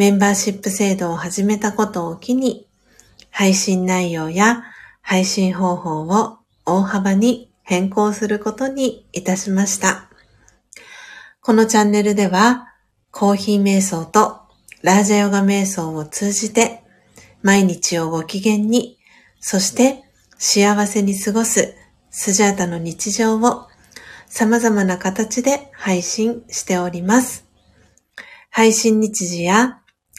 メンバーシップ制度を始めたことを機に、配信内容や配信方法を大幅に変更することにいたしました。このチャンネルでは、コーヒー瞑想とラージャヨガ瞑想を通じて、毎日をご機嫌に、そして幸せに過ごすスジャータの日常を様々な形で配信しております。配信日時や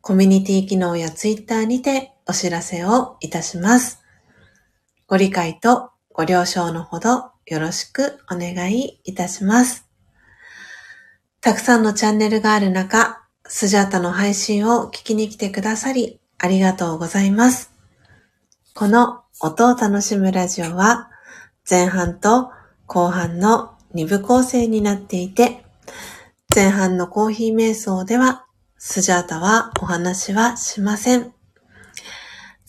コミュニティ機能やツイッターにてお知らせをいたします。ご理解とご了承のほどよろしくお願いいたします。たくさんのチャンネルがある中、スジャータの配信を聞きに来てくださりありがとうございます。この音を楽しむラジオは前半と後半の2部構成になっていて、前半のコーヒー瞑想ではスジャータはお話はしません。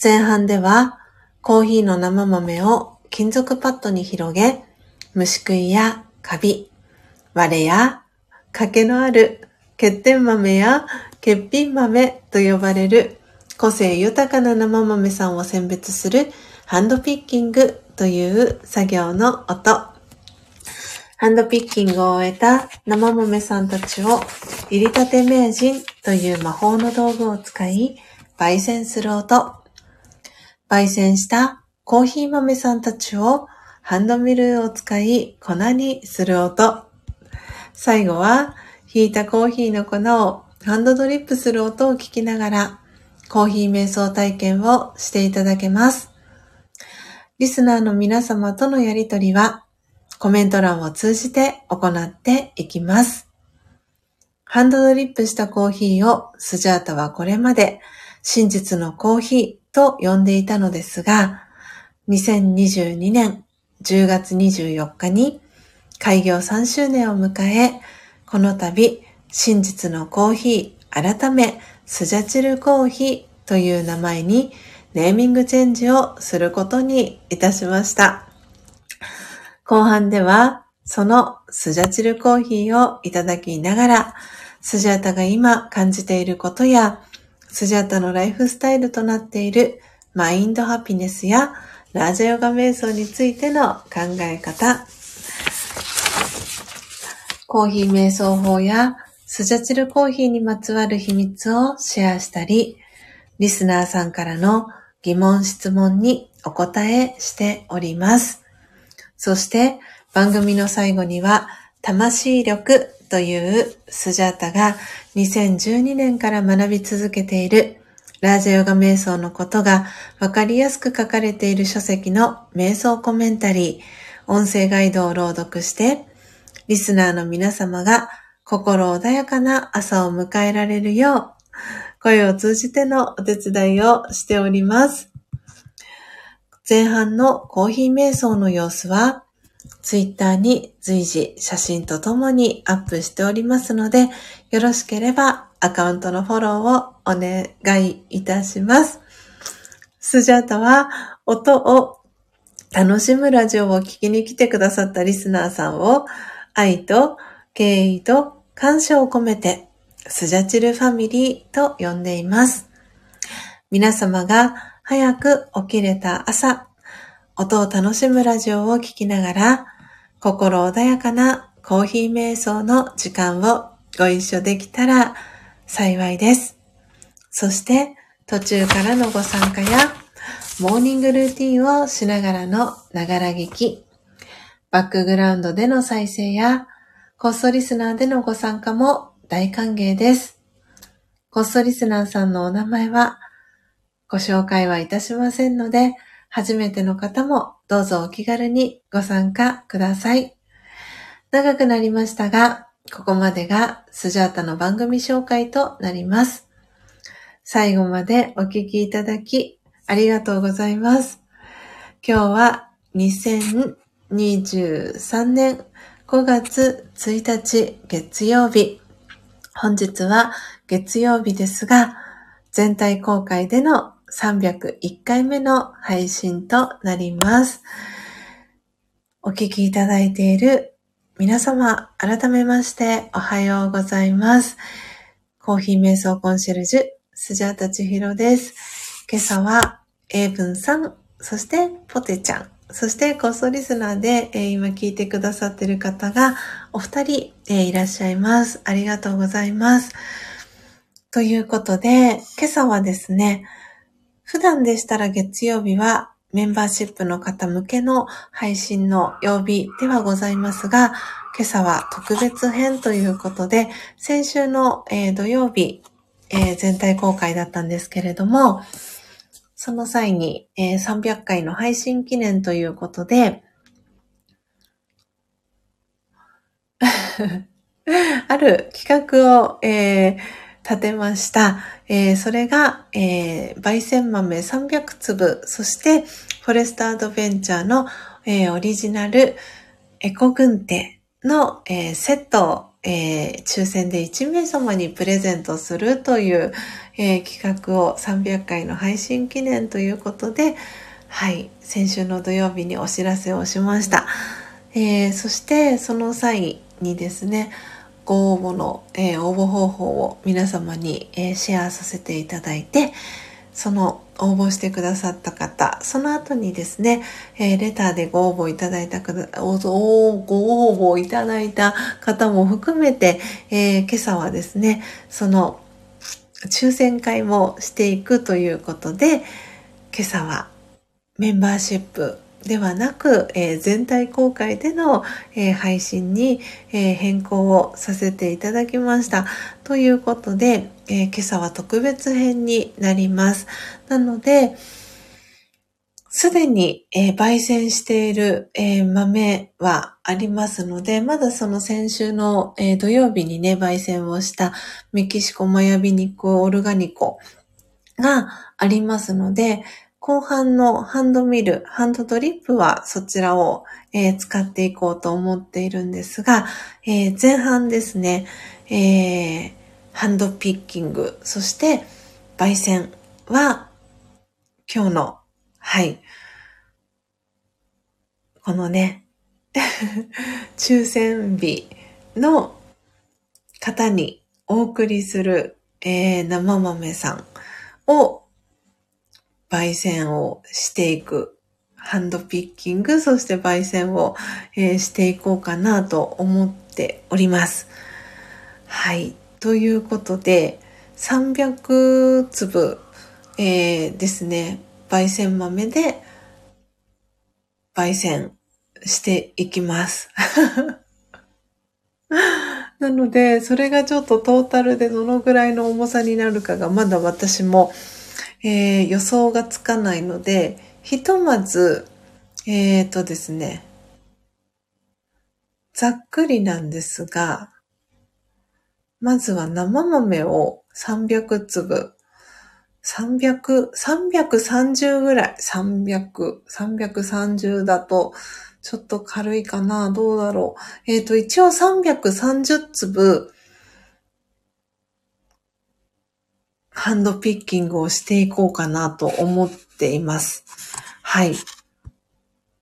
前半ではコーヒーの生豆を金属パッドに広げ、虫食いやカビ、割れや欠けのある欠点豆や欠品豆と呼ばれる個性豊かな生豆さんを選別するハンドピッキングという作業の音。ハンドピッキングを終えた生豆さんたちを入りたて名人という魔法の道具を使い焙煎する音。焙煎したコーヒー豆さんたちをハンドミルを使い粉にする音。最後はひいたコーヒーの粉をハンドドリップする音を聞きながらコーヒー瞑想体験をしていただけます。リスナーの皆様とのやりとりはコメント欄を通じて行っていきます。ハンドドリップしたコーヒーをスジャータはこれまで真実のコーヒーと呼んでいたのですが、2022年10月24日に開業3周年を迎え、この度真実のコーヒー改めスジャチルコーヒーという名前にネーミングチェンジをすることにいたしました。後半では、そのスジャチルコーヒーをいただきながら、スジャタが今感じていることや、スジャタのライフスタイルとなっているマインドハピネスやラージャヨガ瞑想についての考え方、コーヒー瞑想法やスジャチルコーヒーにまつわる秘密をシェアしたり、リスナーさんからの疑問質問にお答えしております。そして番組の最後には魂力というスジャータが2012年から学び続けているラージャヨガ瞑想のことがわかりやすく書かれている書籍の瞑想コメンタリー、音声ガイドを朗読して、リスナーの皆様が心穏やかな朝を迎えられるよう、声を通じてのお手伝いをしております。前半のコーヒー瞑想の様子は、ツイッターに随時写真とともにアップしておりますので、よろしければアカウントのフォローをお願いいたします。スジャータは音を楽しむラジオを聞きに来てくださったリスナーさんを愛と敬意と感謝を込めてスジャチルファミリーと呼んでいます。皆様が早く起きれた朝、音を楽しむラジオを聞きながら、心穏やかなコーヒー瞑想の時間をご一緒できたら幸いです。そして途中からのご参加やモーニングルーティンをしながらのながら聞き、バックグラウンドでの再生や、コストリスナーでのご参加も大歓迎です。コストリスナーさんのお名前は、ご紹介はいたしませんので、初めての方もどうぞお気軽にご参加ください。長くなりましたが、ここまでがスジャータの番組紹介となります。最後までお聞きいただきありがとうございます。今日は2023年5月1日月曜日。本日は月曜日ですが、全体公開での301回目の配信となります。お聞きいただいている皆様、改めましておはようございます。コーヒー瞑想コンシェルジュ、スジャータチヒロです。今朝は、英文さん、そしてポテちゃん、そしてコストリスナーで、えー、今聞いてくださっている方がお二人、えー、いらっしゃいます。ありがとうございます。ということで、今朝はですね、普段でしたら月曜日はメンバーシップの方向けの配信の曜日ではございますが、今朝は特別編ということで、先週の、えー、土曜日、えー、全体公開だったんですけれども、その際に、えー、300回の配信記念ということで、ある企画を、えー、立てました。えー、それが、えー、焙煎豆300粒、そしてフォレストアドベンチャーの、えー、オリジナルエコ軍手の、えー、セットを、えー、抽選で1名様にプレゼントするという、えー、企画を300回の配信記念ということで、はい、先週の土曜日にお知らせをしました。えー、そしてその際にですね、ご応募の、えー、応募方法を皆様に、えー、シェアさせていただいて、その応募してくださった方、その後にですね、えー、レターでご応募いただいた方、ご応募いただいた方も含めて、え今朝はですね、その抽選会もしていくということで、今朝はメンバーシップではなく、えー、全体公開での、えー、配信に、えー、変更をさせていただきました。ということで、え今朝は特別編になります。なので、すでに、え焙煎している、え豆はありますので、まだその先週の、え土曜日にね、焙煎をしたメキシコマヤビニコオルガニコがありますので、後半のハンドミル、ハンドドリップはそちらを、えー、使っていこうと思っているんですが、えー、前半ですね、えー、ハンドピッキング、そして焙煎は今日の、はい、このね、抽選日の方にお送りする、えー、生豆さんを焙煎をしていく。ハンドピッキング、そして焙煎を、えー、していこうかなと思っております。はい。ということで、300粒、えー、ですね、焙煎豆で焙煎していきます。なので、それがちょっとトータルでどのぐらいの重さになるかがまだ私もえー、予想がつかないので、ひとまず、えーとですね、ざっくりなんですが、まずは生豆を300粒、300、330ぐらい、300、330だと、ちょっと軽いかなどうだろう。えっ、ー、と、一応330粒、ハンドピッキングをしていこうかなと思っています。はい。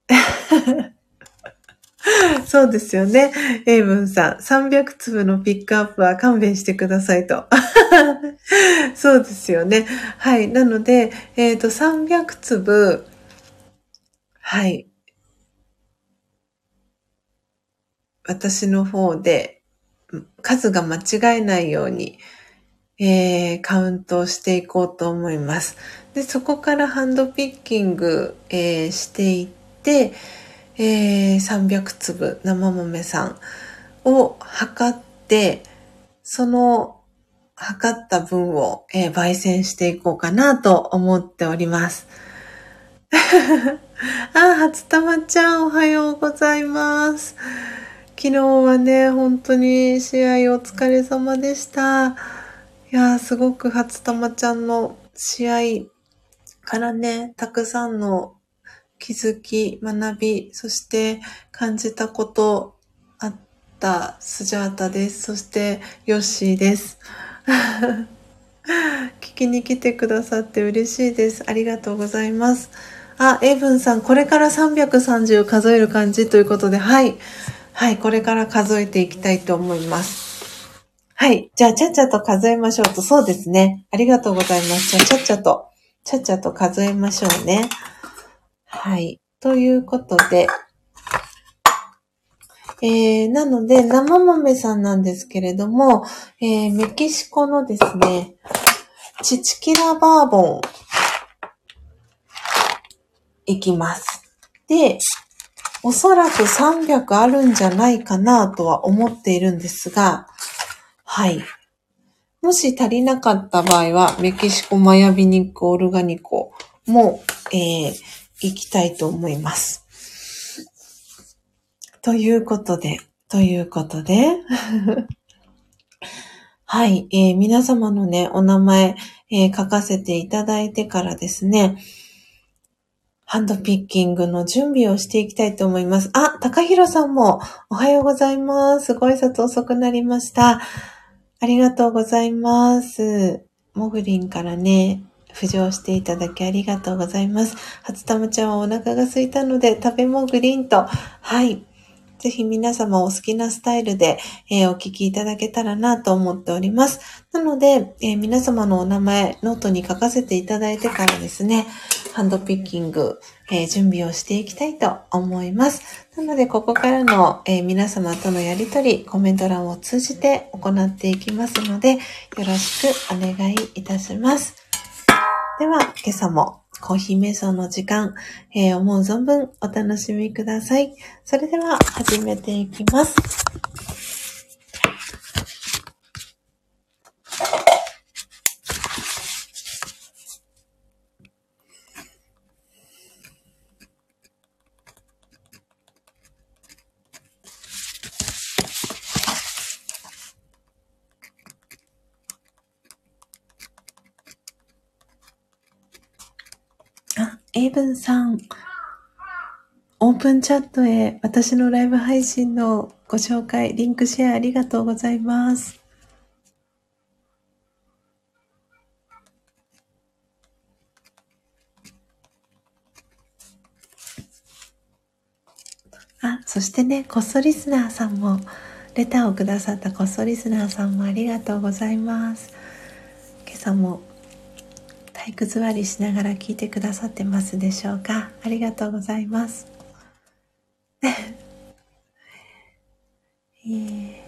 そうですよね。エイブンさん、300粒のピックアップは勘弁してくださいと。そうですよね。はい。なので、えっ、ー、と、300粒、はい。私の方で、数が間違えないように、えー、カウントしていこうと思います。で、そこからハンドピッキング、えー、していって、えー、300粒生豆さんを測って、その測った分を、えー、焙煎していこうかなと思っております。あ、初玉ちゃんおはようございます。昨日はね、本当に試合お疲れ様でした。いやすごく初玉ちゃんの試合からね、たくさんの気づき、学び、そして感じたことあったスジャータです。そしてヨッシーです。聞きに来てくださって嬉しいです。ありがとうございます。あ、エイブンさん、これから330数える感じということで、はい。はい、これから数えていきたいと思います。はい。じゃあ、ちゃっちゃと数えましょうと、そうですね。ありがとうございます。じゃあ、ちゃっちゃとちゃっちゃと数えましょうね。はい。ということで、えー、なので、生豆さんなんですけれども、えー、メキシコのですね、チチキラバーボン、いきます。で、おそらく300あるんじゃないかなとは思っているんですが、はい。もし足りなかった場合は、メキシコマヤビニックオルガニコも、えー、行きたいと思います。ということで、ということで、はい、えー、皆様のね、お名前、えー、書かせていただいてからですね、ハンドピッキングの準備をしていきたいと思います。あ、高弘さんもおはようございます。ご挨拶遅くなりました。ありがとうございます。モグリンからね、浮上していただきありがとうございます。初玉ちゃんはお腹が空いたので食べモグリンと、はい。ぜひ皆様お好きなスタイルで、えー、お聞きいただけたらなと思っております。なので、えー、皆様のお名前、ノートに書かせていただいてからですね、ハンドピッキング、えー、準備をしていきたいと思います。なので、ここからの、え皆様とのやりとり、コメント欄を通じて行っていきますので、よろしくお願いいたします。では、今朝もコーヒー瞑想の時間、えー、思う存分お楽しみください。それでは始めていきます。エイブンさん、オープンチャットへ私のライブ配信のご紹介、リンクシェアありがとうございます。あ、そしてね、こっそリスナーさんも、レターをくださったこっそリスナーさんもありがとうございます。今朝も体育座りしながら聞いてくださってますでしょうか？ありがとうございます。え ー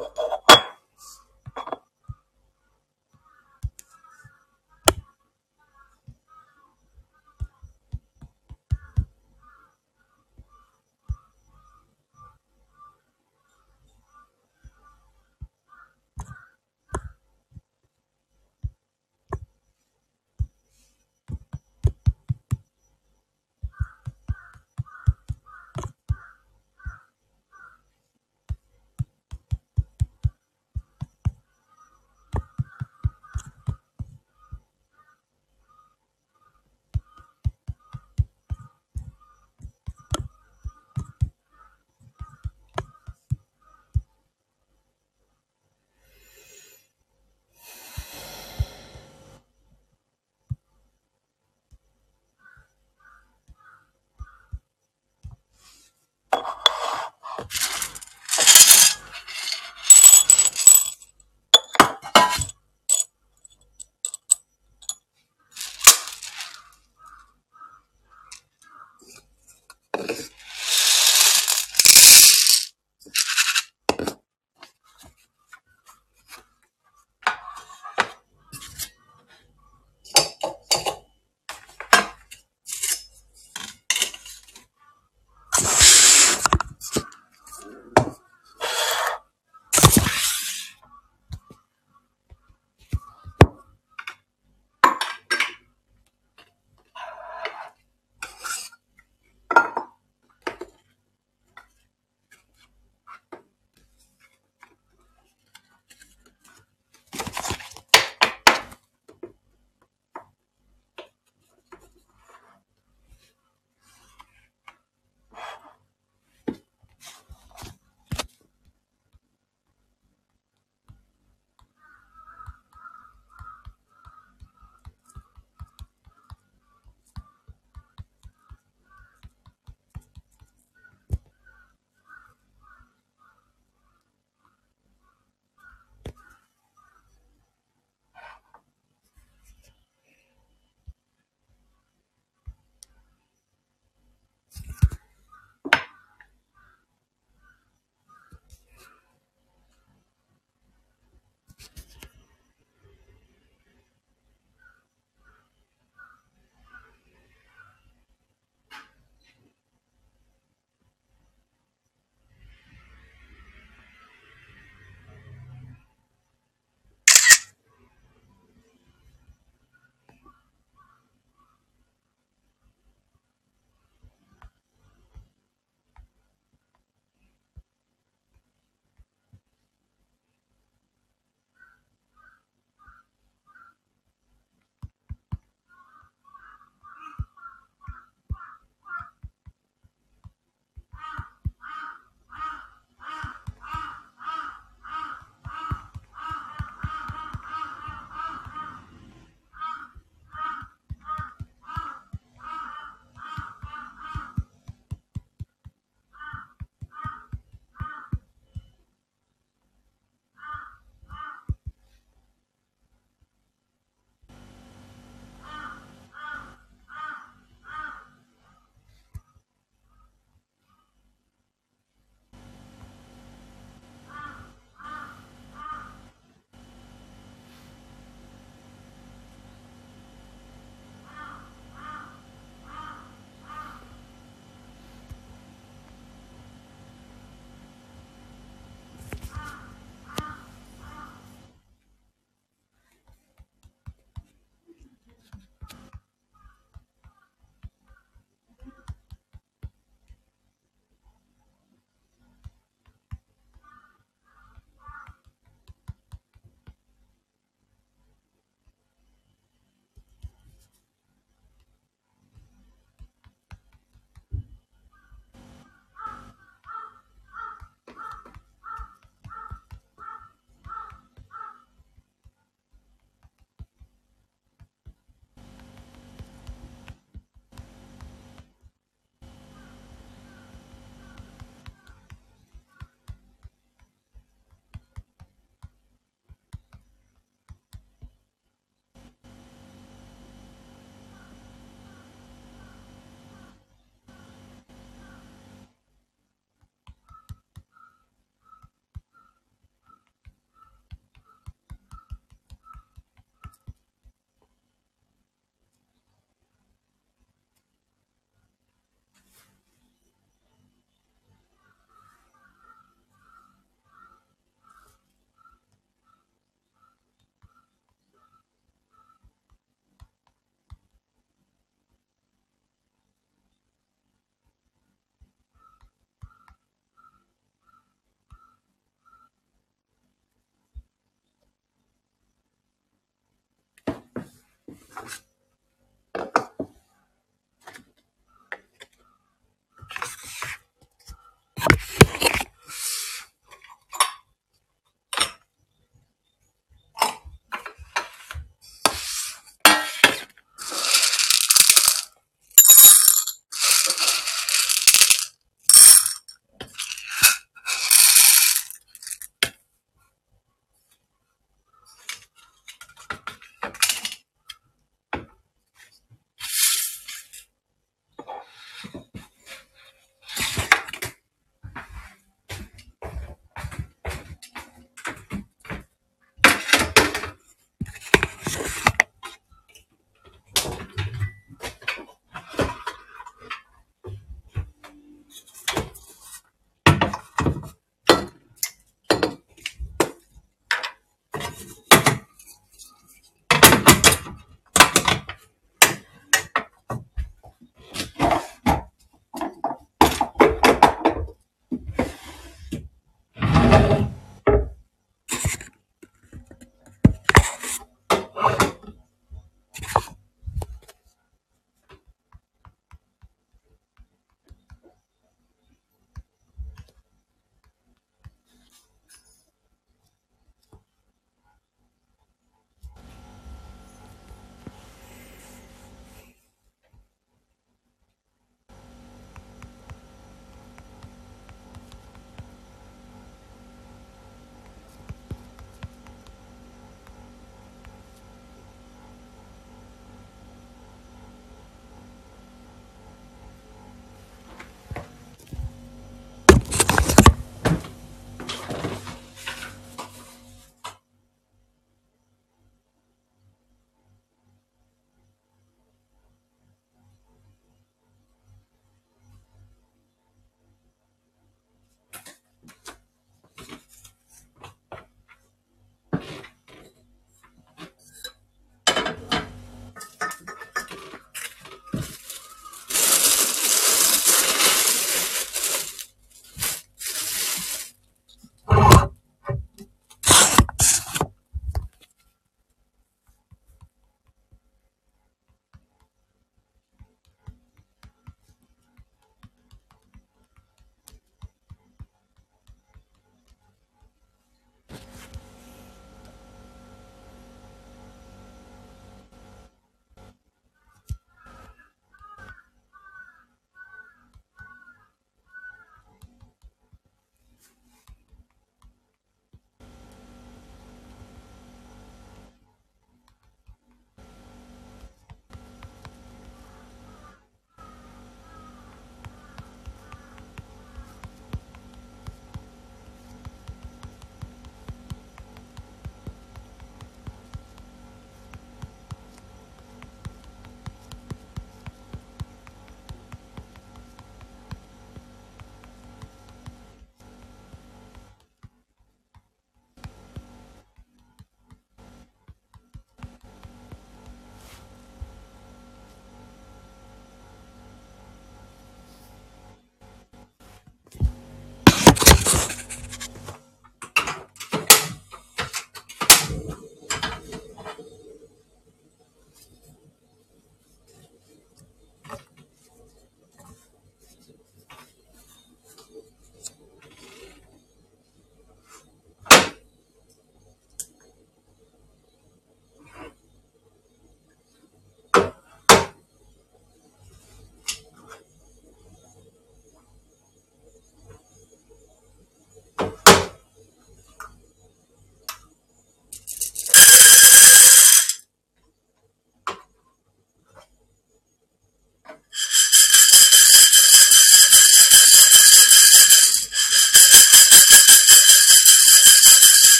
Oh, you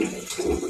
僕。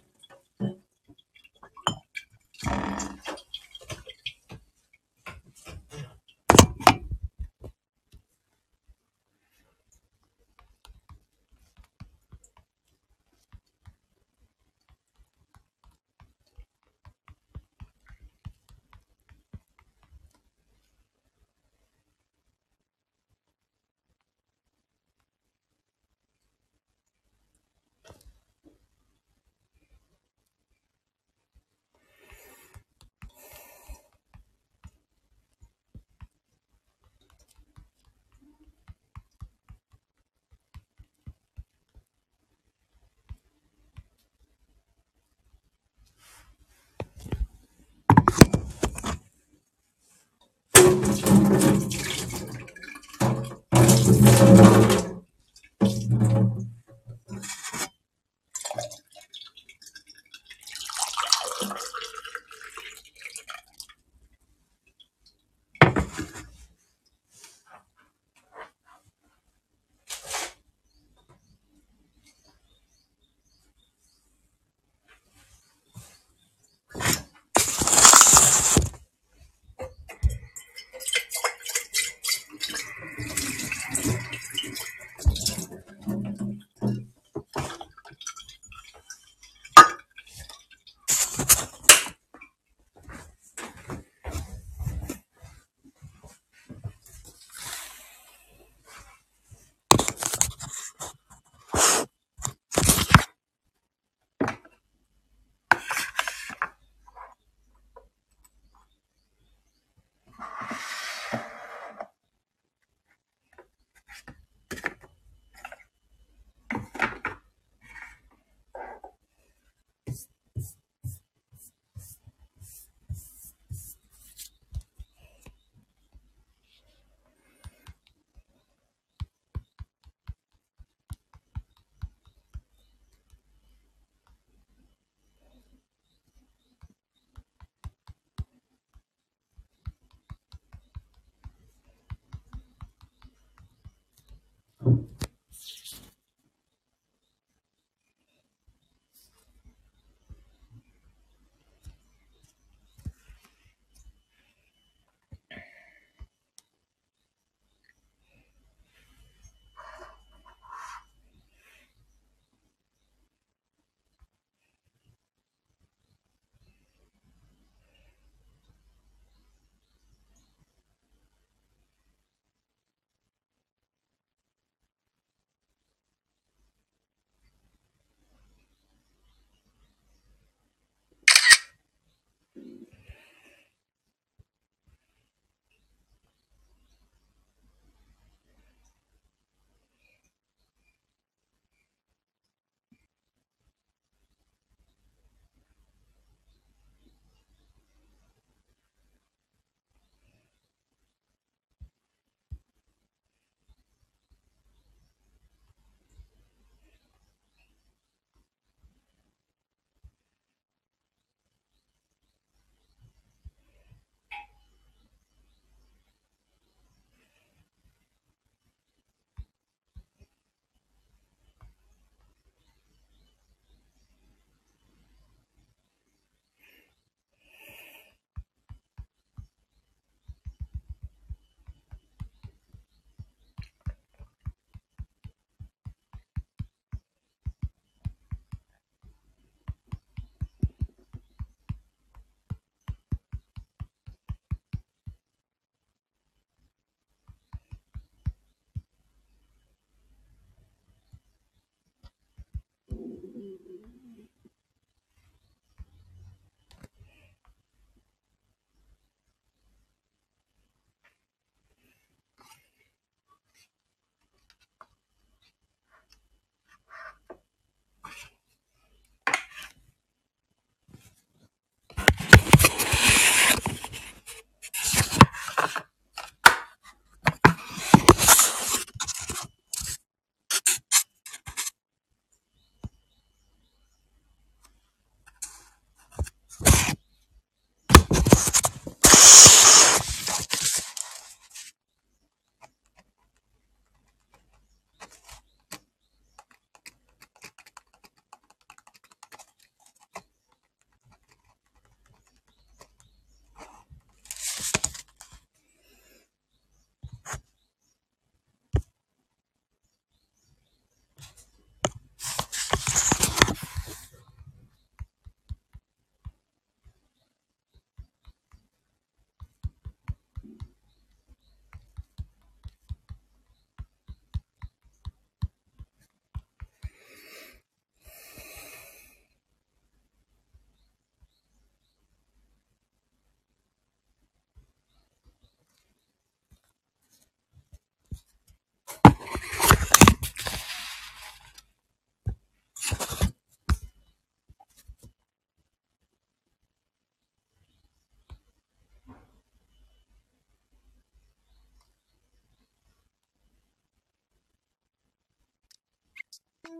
嗯嗯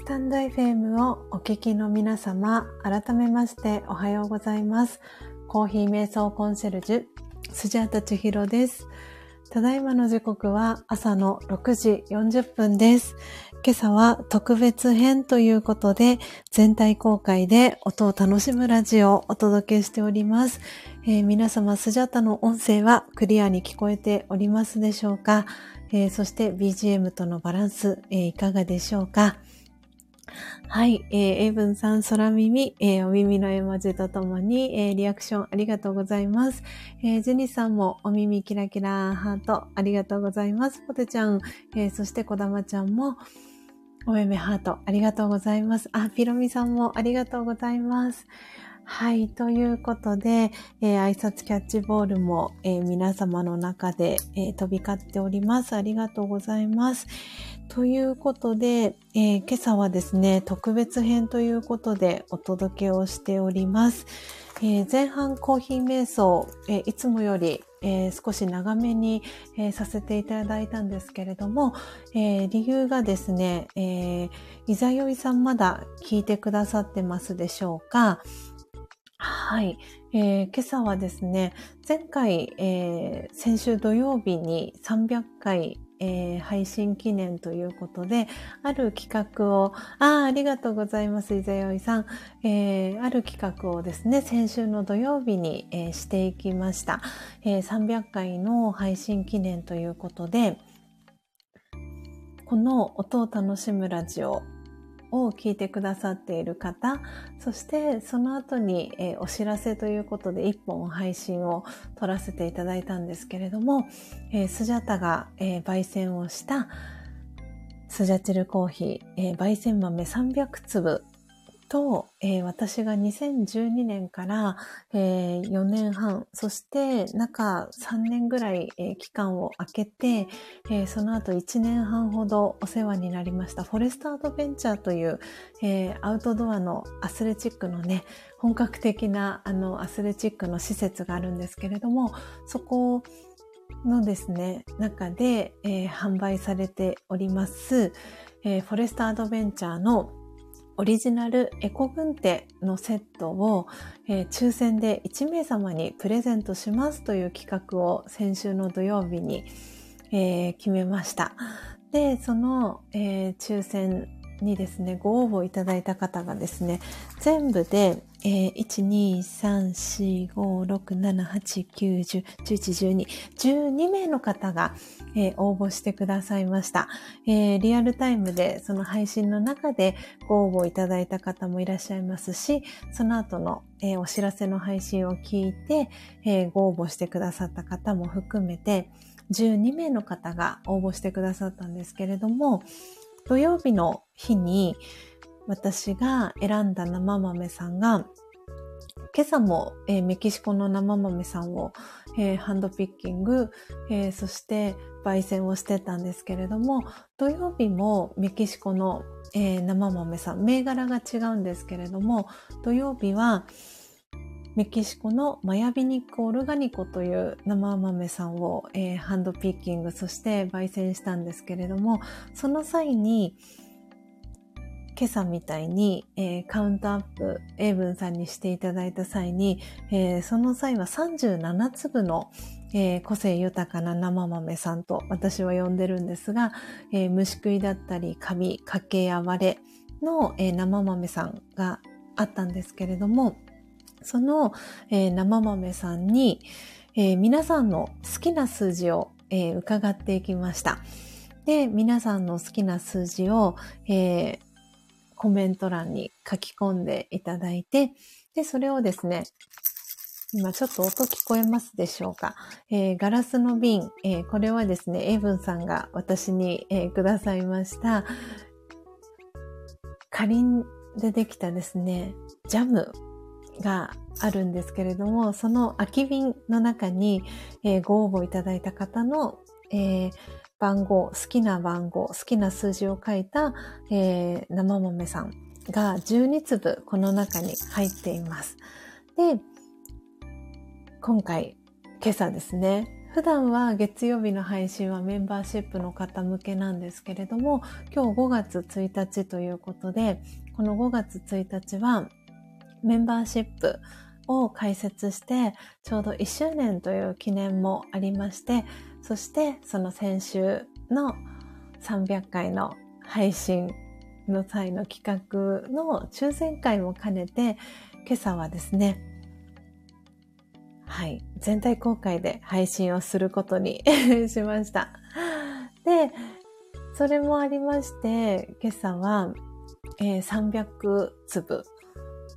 スタンド FM をお聞きの皆様、改めましておはようございます。コーヒー瞑想コンシェルジュ、スジャータチヒロです。ただいまの時刻は朝の6時40分です。今朝は特別編ということで、全体公開で音を楽しむラジオをお届けしております。えー、皆様、スジャータの音声はクリアに聞こえておりますでしょうか、えー、そして BGM とのバランス、えー、いかがでしょうか？はい、えー、エイブンさん、空耳、えー、お耳の絵文字とともに、えー、リアクションありがとうございます。えー、ジェニさんもお耳キラキラハートありがとうございます。ポテちゃん、えー、そしてこだまちゃんも、おめめハートありがとうございます。あ、ピロミさんもありがとうございます。はい。ということで、えー、挨拶キャッチボールも、えー、皆様の中で、えー、飛び交っております。ありがとうございます。ということで、え今朝はですね、特別編ということでお届けをしております。え前半コーヒー瞑想、えいつもより、少し長めに、させていただいたんですけれども、理由がですね、いざよいさんまだ聞いてくださってますでしょうか？はい、えー、今朝はですね、前回、えー、先週土曜日に300回、えー、配信記念ということで、ある企画を、ああ、ありがとうございます、伊勢よいさん、えー。ある企画をですね、先週の土曜日に、えー、していきました、え。300回の配信記念ということで、この音を楽しむラジオを聞いてくださっている方、そしてその後に、え、お知らせということで一本配信を撮らせていただいたんですけれども、え、スジャタが、え、焙煎をしたスジャチルコーヒー、え、焙煎豆300粒と、えー、私が2012年から、えー、4年半、そして中3年ぐらい、えー、期間を空けて、えその後1年半ほどお世話になりました。フォレストアドベンチャーという、えアウトドアのアスレチックのね、本格的なあのアスレチックの施設があるんですけれども、そこのですね、中で、え販売されております、えフォレストアドベンチャーのオリジナルエコ軍手のセットを、えー、抽選で1名様にプレゼントしますという企画を先週の土曜日に、えー、決めました。で、その、えー、抽選にですね、ご応募いただいた方がですね、全部で、えー、1、2、3、4、5、6、7、8、9、10、11、12、12名の方が、えー、応募してくださいました、えー。リアルタイムでその配信の中でご応募いただいた方もいらっしゃいますし、その後の、えー、お知らせの配信を聞いて、えー、ご応募してくださった方も含めて、12名の方が応募してくださったんですけれども、土曜日の日に私が選んだ生豆さんが、今朝も、えー、メキシコの生豆さんを、えー、ハンドピッキング、えー、そして焙煎をしてたんですけれども、土曜日もメキシコの、え生豆さん、銘柄が違うんですけれども、土曜日は、メキシコのマヤビニックオルガニコという生豆さんを、えー、ハンドピッキング、そして焙煎したんですけれども、その際に、今朝みたいに、えー、カウントアップ、英文さんにしていただいた際に、えー、その際は37粒の、えー、個性豊かな生豆さんと私は呼んでるんですが、え虫食いだったり、カビ、かけや割れの、え生豆さんがあったんですけれども、その、えー、生豆さんに、えー、皆さんの好きな数字を、えー、伺っていきました。で、皆さんの好きな数字を、えコメント欄に書き込んでいただいて、で、それをですね、今ちょっと音聞こえますでしょうか、えー、ガラスの瓶、えー、これはですね、エイブンさんが私に、えー、くださいました、かりんでできたですね、ジャム。があるんですけれども、その空き瓶の中に、えー、ご応募いただいた方の、えー、番号、好きな番号、好きな数字を書いた、えー、生豆さんが12粒この中に入っています。で、今回、今朝ですね、普段は月曜日の配信はメンバーシップの方向けなんですけれども、今日5月1日ということで、この5月1日はメンバーシップを開設して、ちょうど1周年という記念もありまして、そしてその先週の300回の配信の際の企画の抽選会も兼ねて、今朝はですね、はい、全体公開で配信をすることに しました。で、それもありまして、今朝は、えー、300粒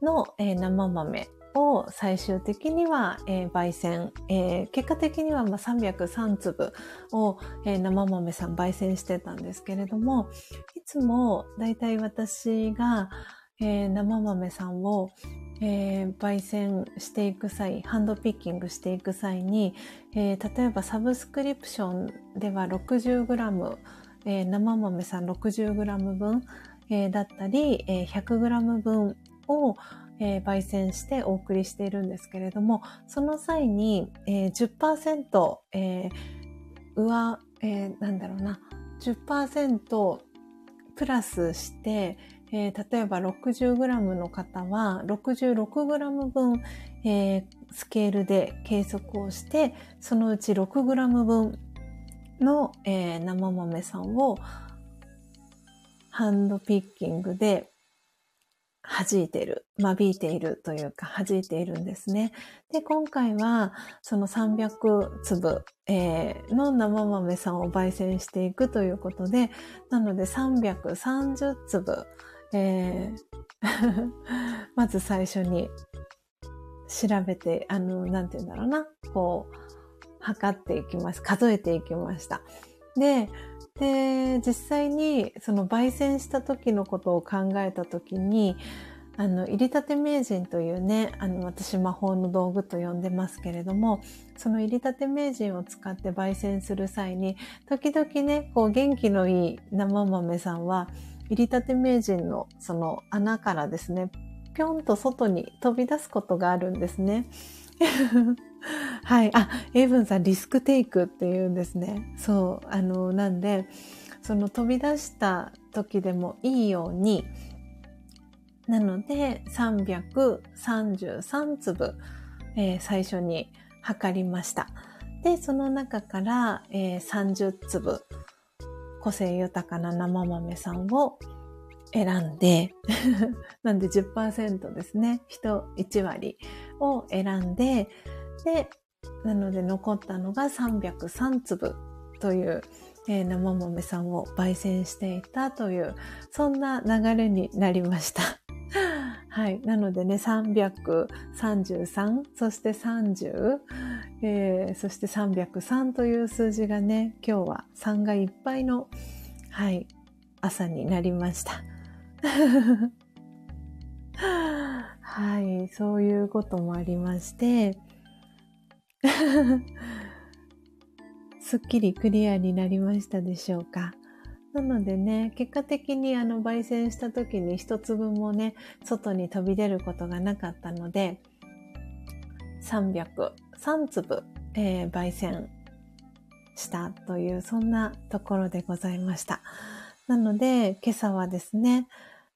の、えー、生豆を最終的には、えー、焙煎、えー、結果的にはまあ303粒を、えー、生豆さん焙煎してたんですけれども、いつもだいたい私が、えー、生豆さんを、えー、焙煎していく際、ハンドピッキングしていく際に、えー、例えばサブスクリプションでは 60g、えー、生豆さん 60g 分、えー、だったり、えー、100g 分を、えー、焙煎してお送りしているんですけれども、その際に、えー、10%、えー、上、えー、なんだろうな、10%プラスして、えー、例えば 60g の方は 66g 分、えー、スケールで計測をして、そのうち 6g 分の、えー、生豆さんをハンドピッキングで弾いている、間引いているというか弾いているんですね。で、今回はその300粒、えー、の生豆さんを焙煎していくということで、なので330粒、えー、まず最初に調べて、あの、なんて言うんだろうな、こう、測っていきます。数えていきました。で、で、実際にその焙煎した時のことを考えた時に、あの、入りたて名人というね、あの、私魔法の道具と呼んでますけれども、その入りたて名人を使って焙煎する際に、時々ね、こう元気のいい生豆さんは、入りたて名人のその穴からですね、ぴょんと外に飛び出すことがあるんですね。はい。あ、エイブンさん、リスクテイクって言うんですね。そう。あの、なんで、その飛び出した時でもいいように、なので、333粒、えー、最初に測りました。で、その中から、えー、30粒、個性豊かな生豆さんを、選んで、なんで10%ですね。人1割を選んで、で、なので残ったのが303粒という、えー、生豆さんを焙煎していたという、そんな流れになりました。はい。なのでね、333、そして30、えー、そして303という数字がね、今日は3がいっぱいの、はい、朝になりました。はい、そういうこともありまして、すっきりクリアになりましたでしょうか。なのでね、結果的にあの焙煎した時に一粒もね、外に飛び出ることがなかったので、300、3粒、えー、焙煎したという、そんなところでございました。なので、今朝はですね、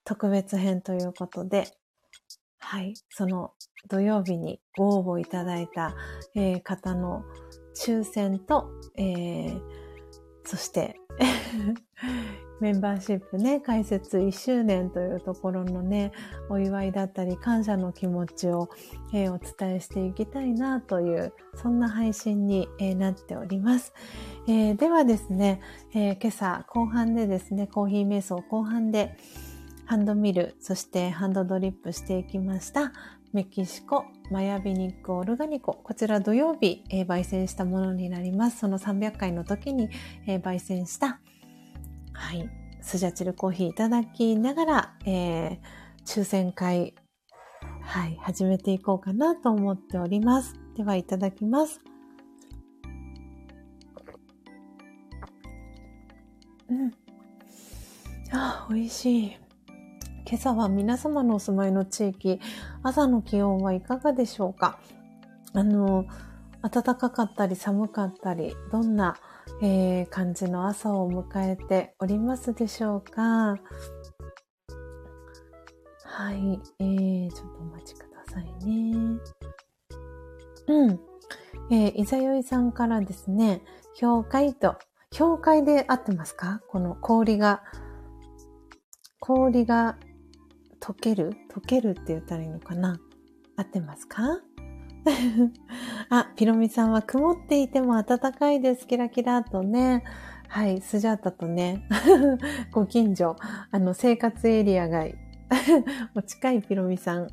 特別編ということで、はい、その土曜日にご応募いただいた、えー、方の抽選と、えー、そして メンバーシップね、開設1周年というところのね、お祝いだったり感謝の気持ちを、えー、お伝えしていきたいなという、そんな配信に、えー、なっております。えー、ではですね、今朝後半でですね、コーヒー瞑想後半でハンドミル、そしてハンドドリップしていきました。メキシコマヤビニックオルガニコ。こちら土曜日、えー、焙煎したものになります。その300回の時に、えー、焙煎した、はい、スジャチルコーヒーいただきながら、えー、抽選会、はい、始めていこうかなと思っております。では、いただきます。うん。あ、美味しい。今朝は皆様のお住まいの地域、朝の気温はいかがでしょうか？あの、暖かかったり寒かったり、どんな、えー、感じの朝を迎えておりますでしょうか？はい、えー、ちょっとお待ちくださいね。うん。えー、いざよいさんからですね、氷海と、氷海で合ってますか？この氷が、氷が溶ける？溶けるって言ったらいいのかな？合ってますか？あ、ピロミさんは曇っていても暖かいです。キラキラとね。はい、スジャータとね、ご近所、あの、生活エリアが、お近いピロミさん。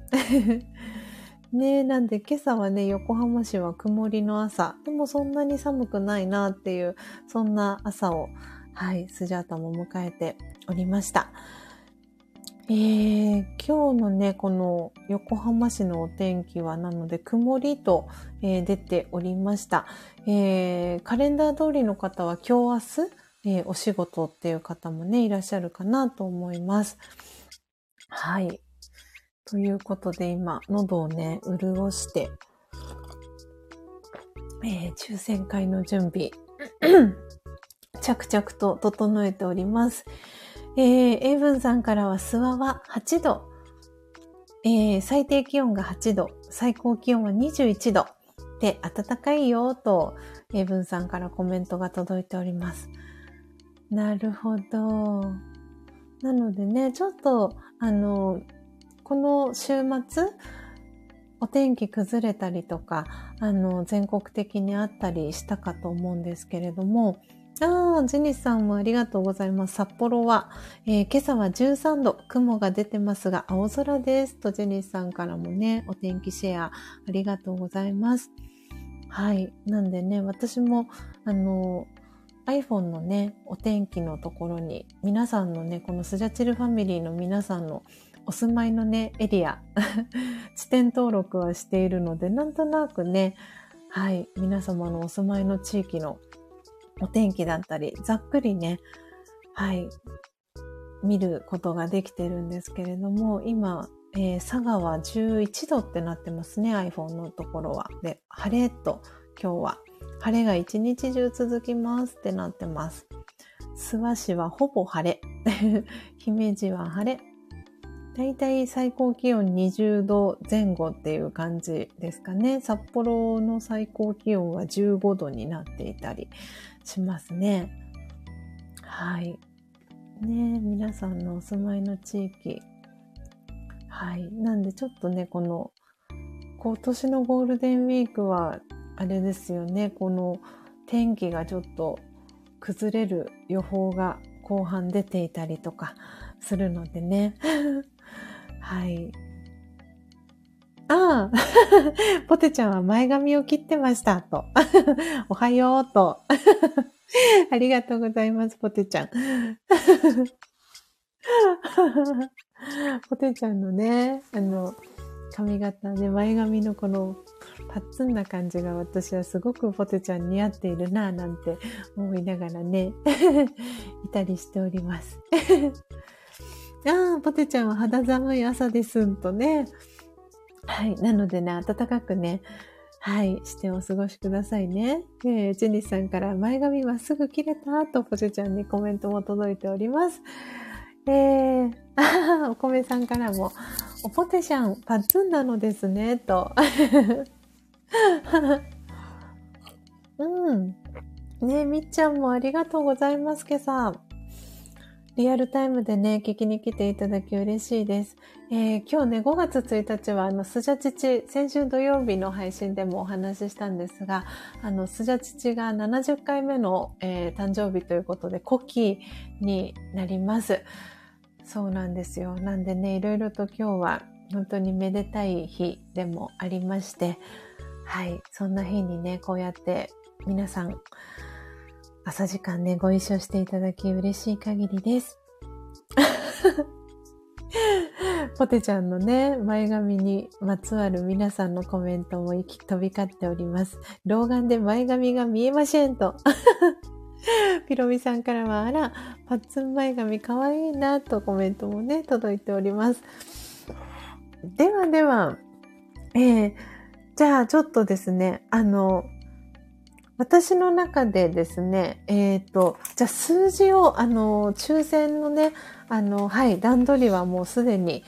ねえなんで今朝はね、横浜市は曇りの朝。でもそんなに寒くないなっていう、そんな朝を、はい、スジャータも迎えておりました。えー、今日のね、この横浜市のお天気はなので曇りと、えー、出ておりました、えー。カレンダー通りの方は今日明日、え、お仕事っていう方もね、いらっしゃるかなと思います。はい。ということで今、喉をね、潤して、え、抽選会の準備、着々と整えております。えー、エイブンさんからは諏訪は8度、えー、最低気温が8度、最高気温は21度で暖かいよと、エイブンさんからコメントが届いております。なるほど。なのでね、ちょっと、あの、この週末、お天気崩れたりとか、あの、全国的にあったりしたかと思うんですけれども、ああ、ジェニスさんもありがとうございます。札幌は、えー、今朝は13度、雲が出てますが、青空です。と、ジェニスさんからもね、お天気シェア、ありがとうございます。はい。なんでね、私も、あの、iPhone のね、お天気のところに、皆さんのね、このスジャチルファミリーの皆さんのお住まいのね、エリア、地点登録はしているので、なんとなくね、はい、皆様のお住まいの地域のお天気だったり、ざっくりね、はい、見ることができてるんですけれども、今、えー、佐賀は11度ってなってますね、iPhone のところは。で、晴れと、今日は。晴れが一日中続きますってなってます。諏訪市はほぼ晴れ。姫路は晴れ。だいたい最高気温20度前後っていう感じですかね。札幌の最高気温は15度になっていたりしますね。はい。ね皆さんのお住まいの地域。はい。なんでちょっとね、この、今年のゴールデンウィークは、あれですよね、この天気がちょっと崩れる予報が後半出ていたりとかするのでね。はい。ああ、ポテちゃんは前髪を切ってましたと。おはようと。ありがとうございます、ポテちゃん。ポテちゃんのね、あの、髪型で前髪のこのパッツンな感じが私はすごくポテちゃん似合っているなぁなんて思いながらね、いたりしております。ああ、ポテちゃんは肌寒い朝ですんとね。はい。なのでね、暖かくね、はい、してお過ごしくださいね。えー、ジェニスさんから前髪まっすぐ切れたとポテちゃんにコメントも届いております。えー、お米さんからも、おポテシャン、パッツンなのですね、と。うん。ねみっちゃんもありがとうございます、今朝。リアルタイムでね、聞きに来ていただき嬉しいです。えー、今日ね、5月1日は、あの、スジャチチ、先週土曜日の配信でもお話ししたんですが、あの、スジャチチが70回目の、えー、誕生日ということで、古希になります。そうなんですよ。なんでね、いろいろと今日は本当にめでたい日でもありまして、はい、そんな日にね、こうやって皆さん、朝時間ね、ご一緒していただき嬉しい限りです。ポテちゃんのね、前髪にまつわる皆さんのコメントも飛び交っております。老眼で前髪が見えませんと。ピロミさんからは、あら、パッツン前髪かわいいなとコメントもね、届いております。ではでは、えー、じゃあちょっとですね、あの、私の中でですね、えっ、ー、と、じゃあ数字を、あの、抽選のね、あの、はい、段取りはもうすでに、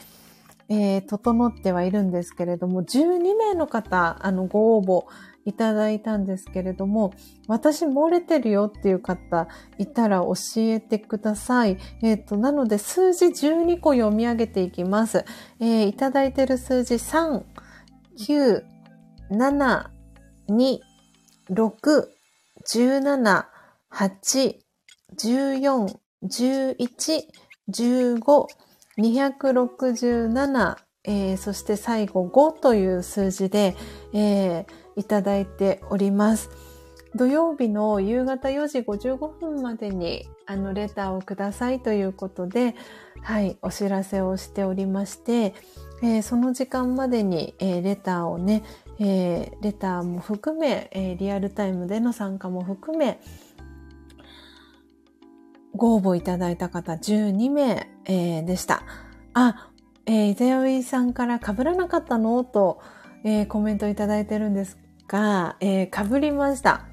えー、整ってはいるんですけれども、12名の方、あの、ご応募いただいたんですけれども、私漏れてるよっていう方いたら教えてください。えっ、ー、と、なので数字12個読み上げていきます。えー、いただいてる数字3、9、7、2、6、17、8、14、11、15、267、えー、そして最後5という数字で、えー、いただいております。土曜日の夕方4時55分までにあのレターをくださいということで、はい、お知らせをしておりまして、えー、その時間までに、えー、レターをね、えー、レターも含め、えリアルタイムでの参加も含め、ご応募いただいた方12名、えでした。あ、えー、イザヨイさんから被らなかったの？と、えー、コメントいただいてるんですが、えー、被りました。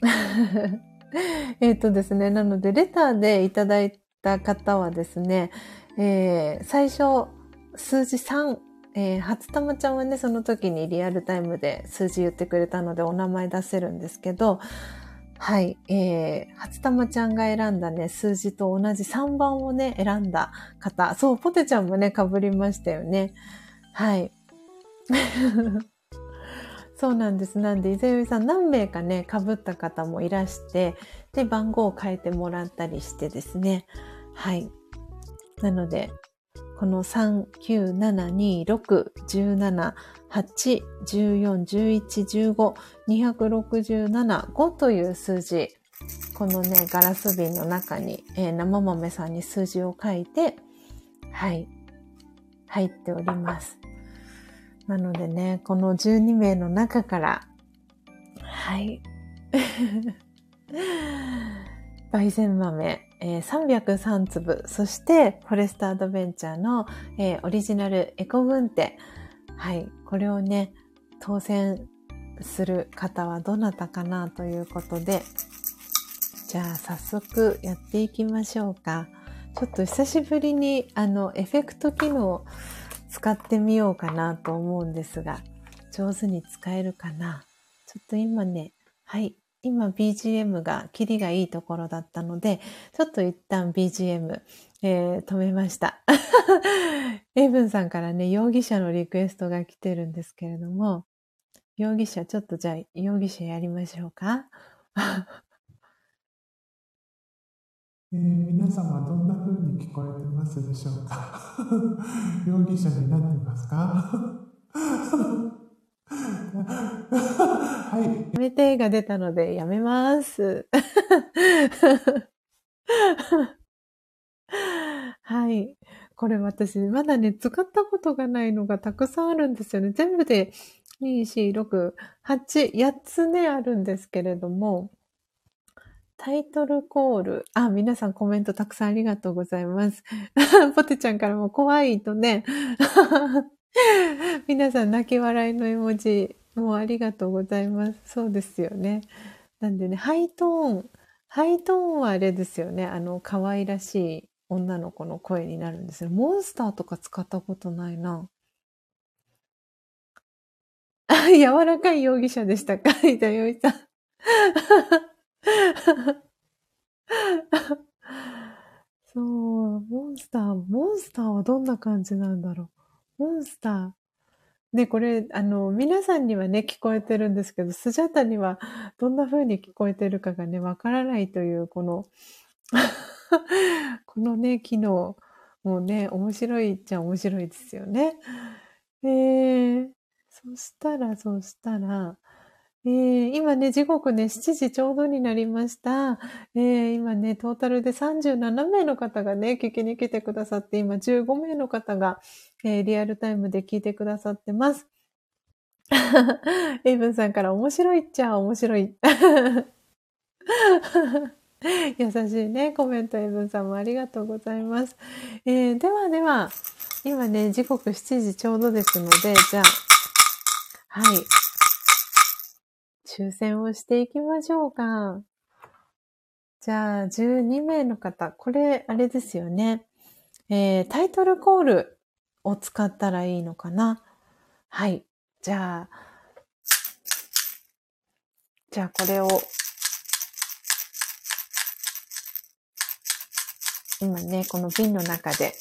えっとですね、なので、レターでいただいた方はですね、えー、最初、数字3、えー、初玉ちゃんはね、その時にリアルタイムで数字言ってくれたのでお名前出せるんですけど、はい、えー、初玉ちゃんが選んだね、数字と同じ3番をね、選んだ方。そう、ポテちゃんもね、被りましたよね。はい。そうなんです。なんで、伊沢さん何名かね、被った方もいらして、で、番号を変えてもらったりしてですね。はい。なので、この3、9、7、2、6、17、8、14、11、15、267、5という数字、このね、ガラス瓶の中に、えー、生豆さんに数字を書いて、はい、入っております。なのでね、この12名の中から、はい。焙煎豆、えー、303粒、そしてフォレストアドベンチャーの、えー、オリジナルエコ軍手。はい。これをね、当選する方はどなたかなということで、じゃあ早速やっていきましょうか。ちょっと久しぶりにあのエフェクト機能使ってみようかなと思うんですが、上手に使えるかな？ちょっと今ね、はい、今 BGM が、キリがいいところだったので、ちょっと一旦 BGM、えー、止めました。エイブンさんからね、容疑者のリクエストが来てるんですけれども、容疑者、ちょっとじゃあ、容疑者やりましょうか。えー、皆様どんな風に聞こえてますでしょうか？容疑者になってますか？はい。やめてが出たのでやめます。はい。これ私、まだね、使ったことがないのがたくさんあるんですよね。全部で2、4、6、8、8つね、あるんですけれども、タイトルコール。あ、皆さんコメントたくさんありがとうございます。ポテちゃんからも怖いとね。皆さん泣き笑いの絵文字、もうありがとうございます。そうですよね。なんでね、ハイトーン。ハイトーンはあれですよね。あの、可愛らしい女の子の声になるんですよ。モンスターとか使ったことないな。柔らかい容疑者でしたか？いたよいさん。そう、モンスター、モンスターはどんな感じなんだろう。モンスター。ね、これ、あの、皆さんにはね、聞こえてるんですけど、スジャタには どんな風に聞こえてるかがね、わからないという、この このね、機能、もうね、面白いっちゃ面白いですよね。えー、そしたら、そしたら、えー、今ね、時刻ね、7時ちょうどになりました。えー、今ね、トータルで37名の方がね、聞きに来てくださって、今15名の方が、えー、リアルタイムで聞いてくださってます。エイブンさんから面白いっちゃ面白い。優しいね、コメントエイブンさんもありがとうございます。えー、ではでは、今ね、時刻7時ちょうどですので、じゃあ、はい。抽選をしていきましょうか。じゃあ、12名の方。これ、あれですよね。えー、タイトルコールを使ったらいいのかな？はい。じゃあ、じゃあこれを、今ね、この瓶の中で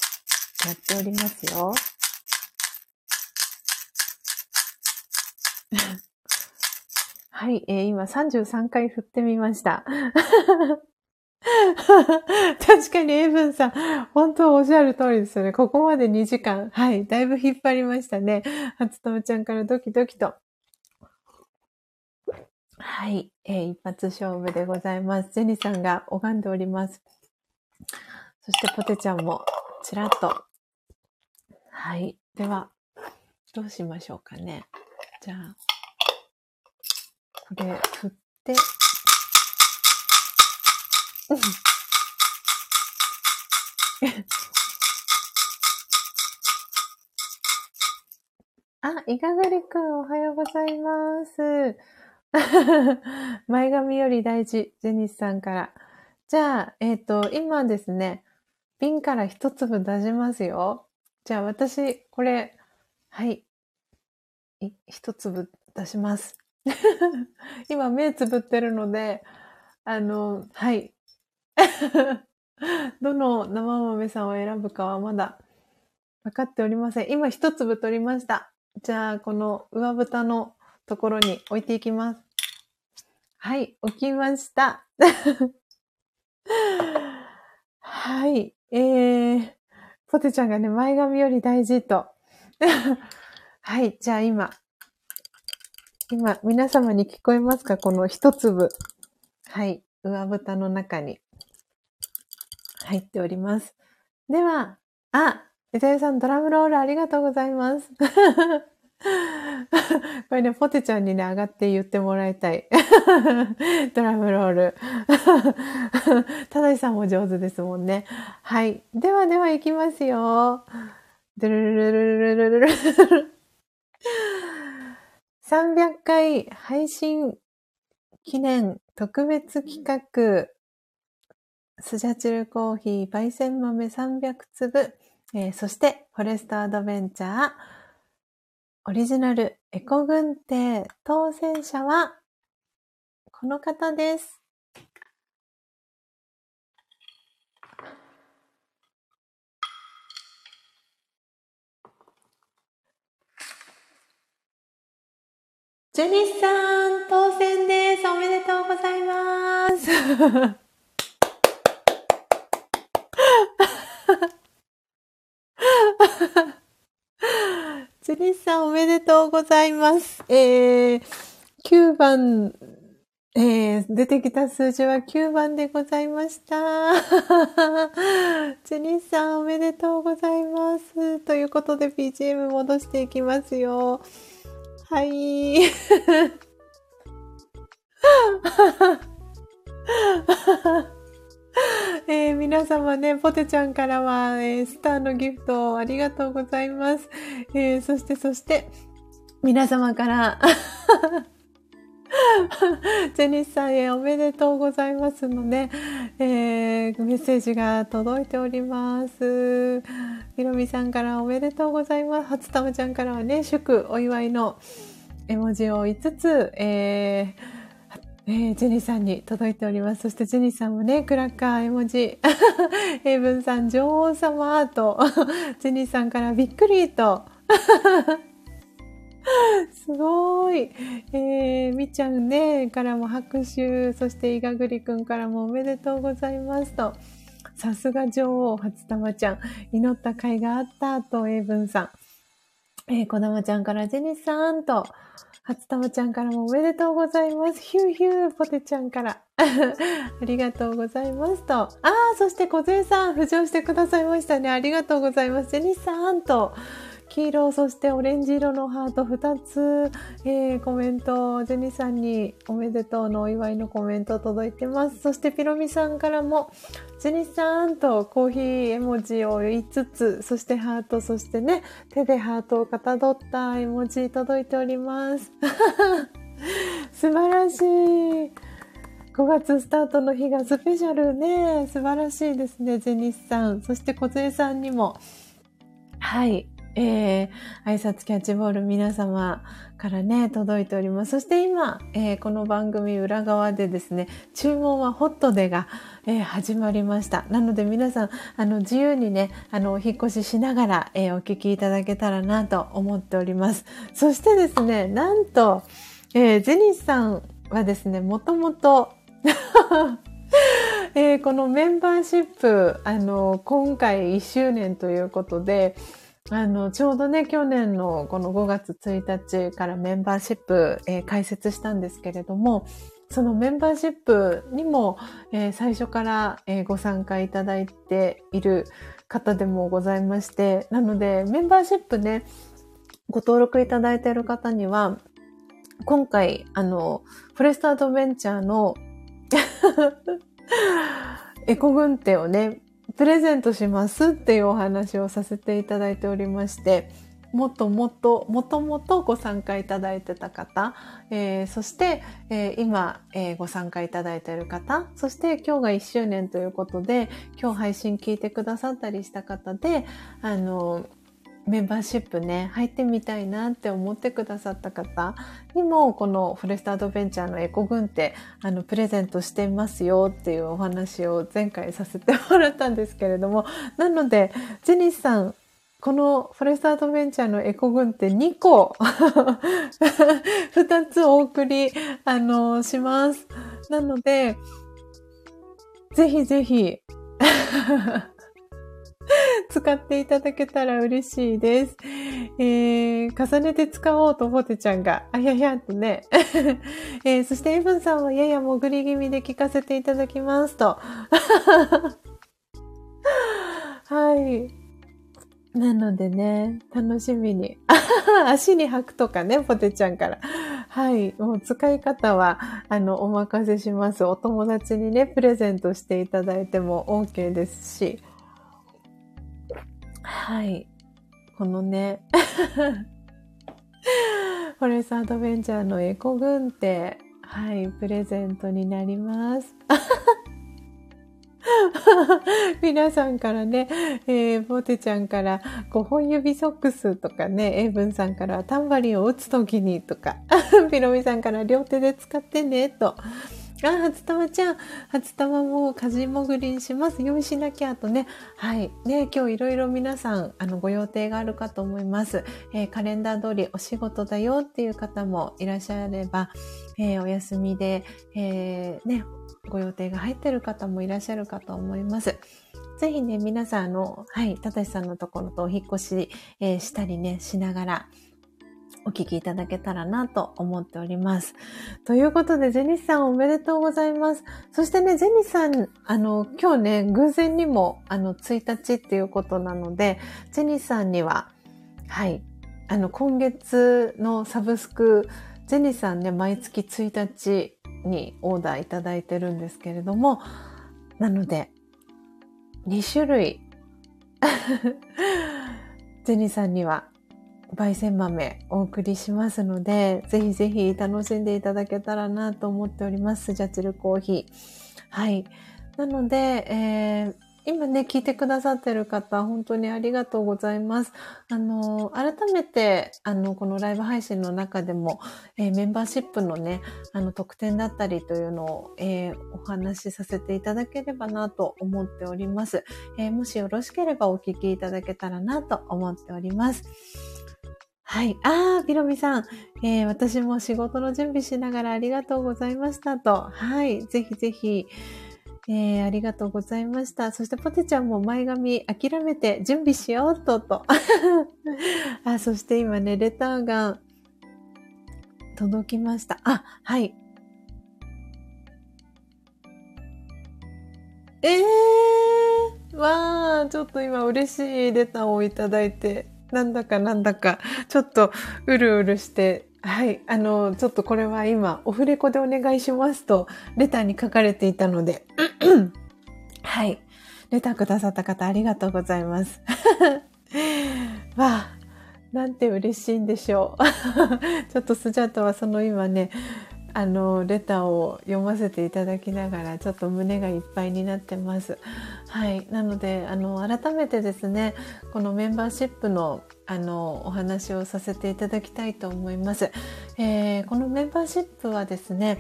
やっておりますよ。はい、えー、今33回振ってみました。確かにエイブンさん、本当おっしゃる通りですよね。ここまで2時間。はい、だいぶ引っ張りましたね。初友ちゃんからドキドキと。はい、えー、一発勝負でございます。ジェニさんが拝んでおります。そしてポテちゃんもちらっと。はい、では、どうしましょうかね。じゃあ、これ振って、あ、いかがりくんおはようございます。前髪より大事、ジェニスさんから。じゃあ、えっ、ー、と、今ですね、瓶から一粒出しますよ。じゃあ私、これ、はい。一粒出します。今目つぶってるので、あの、はい。どの生豆さんを選ぶかはまだ分かっておりません。今一粒取りました。じゃあ、この上蓋のところに置いていきます。はい、置きました。はい、えー、ポテちゃんがね、前髪より大事と。はい、じゃあ今、今、皆様に聞こえますか？この一粒。はい。上蓋の中に入っております。では、あ、伊沢さん、ドラムロールありがとうございます。これね、ポテちゃんにね、上がって言ってもらいたい。ドラムロール。ただしさんも上手ですもんね。はい。ではでは行きますよ。ドゥルルルルルルルル。300回配信記念特別企画、スジャチルコーヒー焙煎豆300粒、えー、そしてフォレストアドベンチャー、オリジナルエコ軍艇当選者は、この方です。ジュニスさん、当選です。おめでとうございます。ジュニスさん、おめでとうございます。えー、9番、えー、出てきた数字は9番でございました。ジュニスさん、おめでとうございます。ということで、BGM 戻していきますよ。はい。えー皆様ね、ポテちゃんからは、えースターのギフトをありがとうございます。えーそして、そして、皆様から、ジェニスさんへおめでとうございますのね、えーメッセージが届いております。ひろみさんからおめでとうございます。初玉ちゃんからはね、祝お祝いの絵文字を5つ、えーえージェニーさんに届いております。そしてジェニーさんもね、クラッカー絵文字、ヘイブンさん女王様と、ジェニーさんからびっくりと、すごい。えー、みちゃんね、からも拍手、そしていがぐりくんからもおめでとうございますと、さすが女王、初玉ちゃん、祈った甲斐があったと、エイブンさん。えー、こだまちゃんからジェニスさんと、初玉ちゃんからもおめでとうございます。ヒューヒュー、ポテちゃんから。ありがとうございますと。あー、そして小杖さん、浮上してくださいましたね。ありがとうございます。ジェニスさんと、黄色、そしてオレンジ色のハート2つ、えーコメント、ジェニーさんにおめでとうのお祝いのコメント届いてます。そしてピロミさんからも、ジェニーさんとコーヒー絵文字を5つ、そしてハート、そしてね、手でハートをかたどった絵文字届いております。素晴らしい。5月スタートの日がスペシャルね。素晴らしいですね、ジェニスさん。そして小杖さんにも、はい。えー、挨拶キャッチボール皆様からね、届いております。そして今、えーこの番組裏側でですね、注文はホットでが、えー始まりました。なので皆さん、あの、自由にね、あの、お引っ越ししながら、えーお聞きいただけたらなと思っております。そしてですね、なんと、えージェニスさんはですね、もともと、えーこのメンバーシップ、あの、今回1周年ということで、あの、ちょうどね、去年のこの5月1日からメンバーシップ、えー開設したんですけれども、そのメンバーシップにも、えー最初から、えーご参加いただいている方でもございまして、なので、メンバーシップね、ご登録いただいている方には、今回、あの、フォレストアドベンチャーの エコ軍手をね、プレゼントしますっていうお話をさせていただいておりまして、もっともっと、もともとご参加いただいてた方、えーそして、えー今、えーご参加いただいている方、そして今日が1周年ということで、今日配信聞いてくださったりした方で、あの、メンバーシップね、入ってみたいなって思ってくださった方にも、このフォレストアドベンチャーのエコ軍手、あの、プレゼントしてますよっていうお話を前回させてもらったんですけれども、なので、ジェニスさん、このフォレストアドベンチャーのエコ軍手2個、2つお送り、あの、します。なので、ぜひぜひ、使っていただけたら嬉しいです。えー、重ねて使おうとポテちゃんが、あややっとね。えー、そしてエブンさんはやや潜り気味で聞かせていただきますと。はい。なのでね、楽しみに。足に履くとかね、ポテちゃんから。はい。もう使い方は、あの、お任せします。お友達にね、プレゼントしていただいても OK ですし。はい。このね、フォレスアドベンチャーのエコ軍手、はい、プレゼントになります。皆さんからね、えー、ポテちゃんから5本指ソックスとかね、エイブンさんからタンバリンを打つときにとか、ピロミさんから両手で使ってね、と。あ、初玉ちゃん。初玉もかじもぐりにします。用意しなきゃとね。はい。ね、今日いろいろ皆さん、あの、ご予定があるかと思います。えー、カレンダー通りお仕事だよっていう方もいらっしゃれば、えー、お休みで、えー、ね、ご予定が入ってる方もいらっしゃるかと思います。ぜひね、皆さん、あの、はい、たたしさんのところとお引越し、え、したりね、しながら、お聞きいただけたらなと思っております。ということで、ゼニスさんおめでとうございます。そしてね、ゼニスさん、あの、今日ね、偶然にも、あの、1日っていうことなので、ゼニスさんには、はい、あの、今月のサブスク、ゼニスさんね、毎月1日にオーダーいただいてるんですけれども、なので、2種類、ゼニさんには焙煎豆お送りしますので、ぜひぜひ楽しんでいただけたらなと思っております。ジャチルコーヒー。はい。なので、えー、今ね、聞いてくださってる方、本当にありがとうございます。あの、改めて、あの、このライブ配信の中でも、えー、メンバーシップのね、あの、特典だったりというのを、えー、お話しさせていただければなと思っております。えー、もしよろしければお聞きいただけたらなと思っております。はい。あー、ピロミさん。えー、私も仕事の準備しながらありがとうございましたと。はい。ぜひぜひ、えー、ありがとうございました。そしてポテちゃんも前髪諦めて準備しようと、と。あ、そして今ね、レターが届きました。あ、はい。えー、わー、ちょっと今嬉しいレターをいただいて、なんだかなんだか、ちょっとうるうるしてはい。あの、ちょっとこれは今、オフレコでお願いしますと、レターに書かれていたので、はい。レターくださった方ありがとうございます。わあ、なんて嬉しいんでしょう。ちょっとスジャートはその今ね、あの、レターを読ませていただきながら、ちょっと胸がいっぱいになってます。はい。なので、あの、改めてですね、このメンバーシップの、あの、お話をさせていただきたいと思います。えー、このメンバーシップはですね、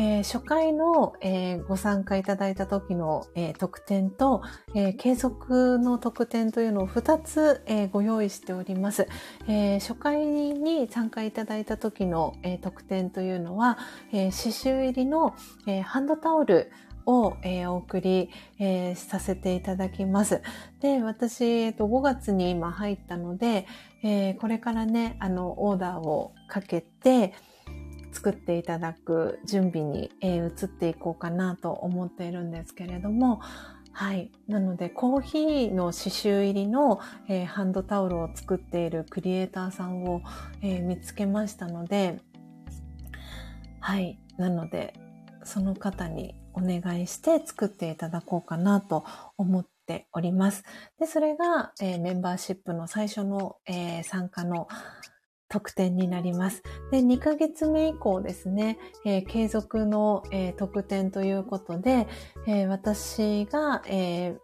えー、初回の、えー、ご参加いただいた時の、えー、特典と、え継続の特典というのを2つ、えご用意しております。え初回に参加いただいた時の、え特典というのは、え刺繍入りの、えハンドタオルを、えー、お送り、えー、させていただきます。で、私、えっと、5月に今入ったので、えー、これからね、あの、オーダーをかけて、作っていただく準備に、移っていこうかなと思っているんですけれども、はい。なので、コーヒーの刺繍入りの、えー、ハンドタオルを作っているクリエイターさんを、えー、見つけましたので、はい。なので、その方にお願いして作っていただこうかなと思っております。で、それが、えー、メンバーシップの最初の、え参加の特典になります。で、2ヶ月目以降ですね、えー、継続の、えー、特典ということで、えー、私が、え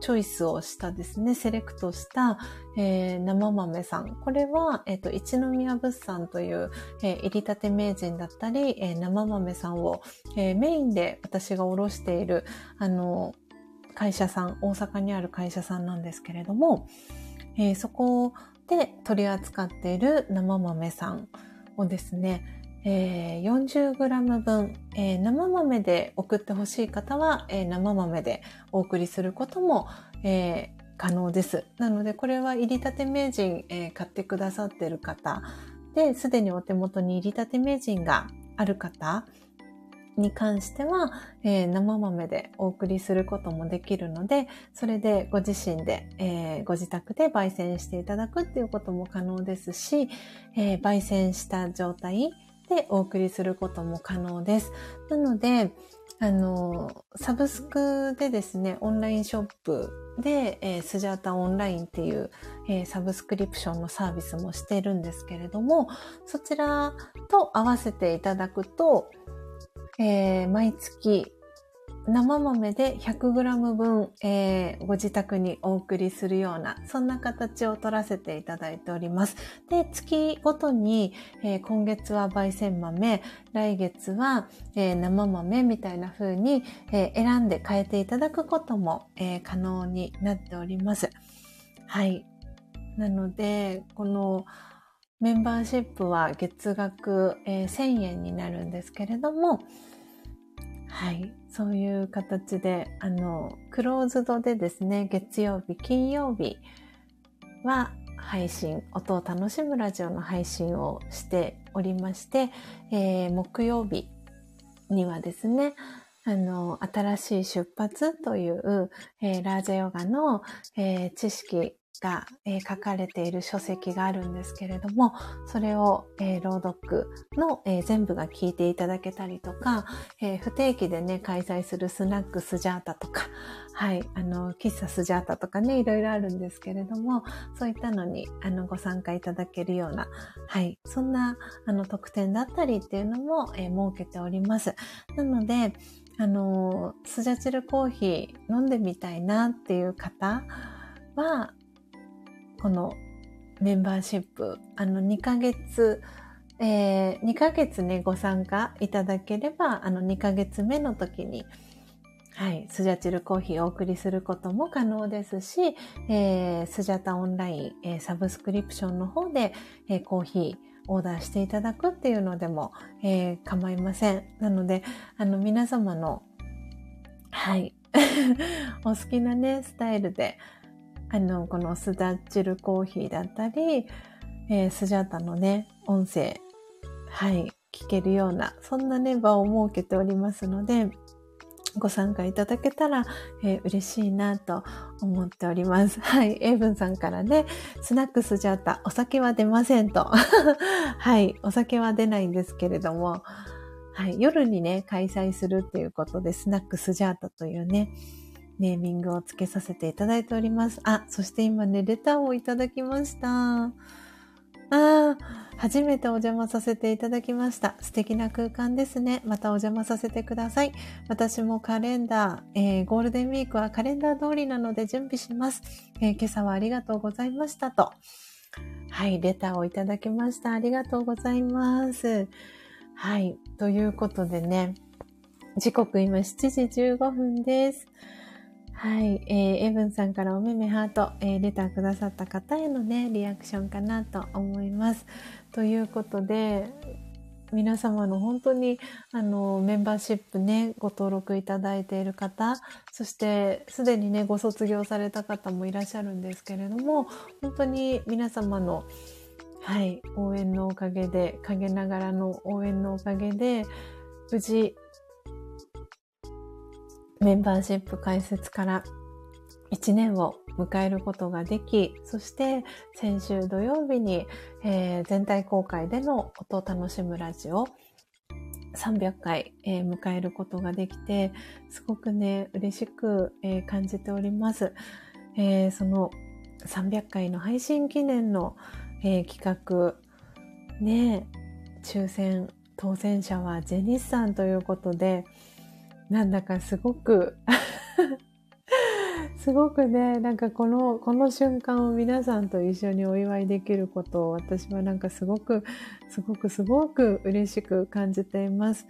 チョイスをしたですね、セレクトした、え生豆さん。これは、えっ、と、一宮物産という、え入りたて名人だったり、え生豆さんを、えメインで私がおろしている、あの、会社さん、大阪にある会社さんなんですけれども、えそこで取り扱っている生豆さんをですね、えー、40g 分、えー、生豆で送ってほしい方は、えー、生豆でお送りすることも、えー、可能です。なので、これは入りたて名人、えー、買ってくださっている方で、すでにお手元に入りたて名人がある方に関しては、えー、生豆でお送りすることもできるので、それでご自身で、えー、ご自宅で焙煎していただくっていうことも可能ですし、えー、焙煎した状態でお送りすることも可能です。なので、あの、サブスクでですね、オンラインショップで、えー、スジャータオンラインっていう、えー、サブスクリプションのサービスもしているんですけれども、そちらと合わせていただくと、えー、毎月生豆で 100g 分、えー、ご自宅にお送りするような、そんな形を取らせていただいております。で、月ごとに、えー、今月は焙煎豆、来月は、えー、生豆みたいな風に、え選んで変えていただくことも、え可能になっております。はい。なので、この、メンバーシップは月額、え1000円になるんですけれども、はい。そういう形で、あの、クローズドでですね、月曜日、金曜日は配信、音を楽しむラジオの配信をしておりまして、えー、木曜日にはですね、あの、新しい出発という、えー、ラージャヨガの、えー、知識が、えー、書かれている書籍があるんですけれども、それを、えー、朗読の、えー、全部が聞いていただけたりとか、え不定期でね、開催するスナックスジャータとか、はい、あの、喫茶スジャータとかね、いろいろあるんですけれども、そういったのに、あの、ご参加いただけるような、はい、そんな、あの、特典だったりっていうのも、え設けております。なので、あの、スジャチルコーヒー飲んでみたいなっていう方は、このメンバーシップ、あの2ヶ月、えー、2ヶ月ね、ご参加いただければ、あの2ヶ月目の時に、はい、スジャチルコーヒーをお送りすることも可能ですし、えー、スジャタオンライン、えー、サブスクリプションの方で、えー、コーヒーオーダーしていただくっていうのでも、えー、構いません。なので、あの皆様の、はい、お好きなね、スタイルで、あの、このスダッチルコーヒーだったり、えー、スジャータのね、音声、はい、聞けるような、そんなね、場を設けておりますので、ご参加いただけたら、えー、嬉しいなと思っております。はい。エイブンさんからね、スナックスジャータ、お酒は出ませんと。はい。お酒は出ないんですけれども、はい。夜にね、開催するっていうことで、スナックスジャータというね、ネーミングをつけさせていただいております。あ、そして今ね、レターをいただきました。ああ、初めてお邪魔させていただきました。素敵な空間ですね。またお邪魔させてください。私もカレンダー、えー、ゴールデンウィークはカレンダー通りなので準備します。えー、今朝はありがとうございましたと。はい、レターをいただきました。ありがとうございます。はい、ということでね、時刻今7時15分です。はい、えー、エブンさんからおめめハート、えー、レターくださった方へのね、リアクションかなと思います。ということで、皆様の本当にあのメンバーシップね、ご登録いただいている方、そしてすでにね、ご卒業された方もいらっしゃるんですけれども、本当に皆様のはい、応援のおかげで、陰ながらの応援のおかげで、無事メンバーシップ開設から1年を迎えることができ、そして先週土曜日に、えー、全体公開での音楽しむラジオ300回、えー、迎えることができて、すごくね、嬉しく、えー、感じております。えその300回の配信記念の、企画、ね、抽選、当選者はジェニスさんということで、なんだかすごく すごくね、なんかこの、この瞬間を皆さんと一緒にお祝いできることを私はなんかすごく、すごくすごく嬉しく感じています。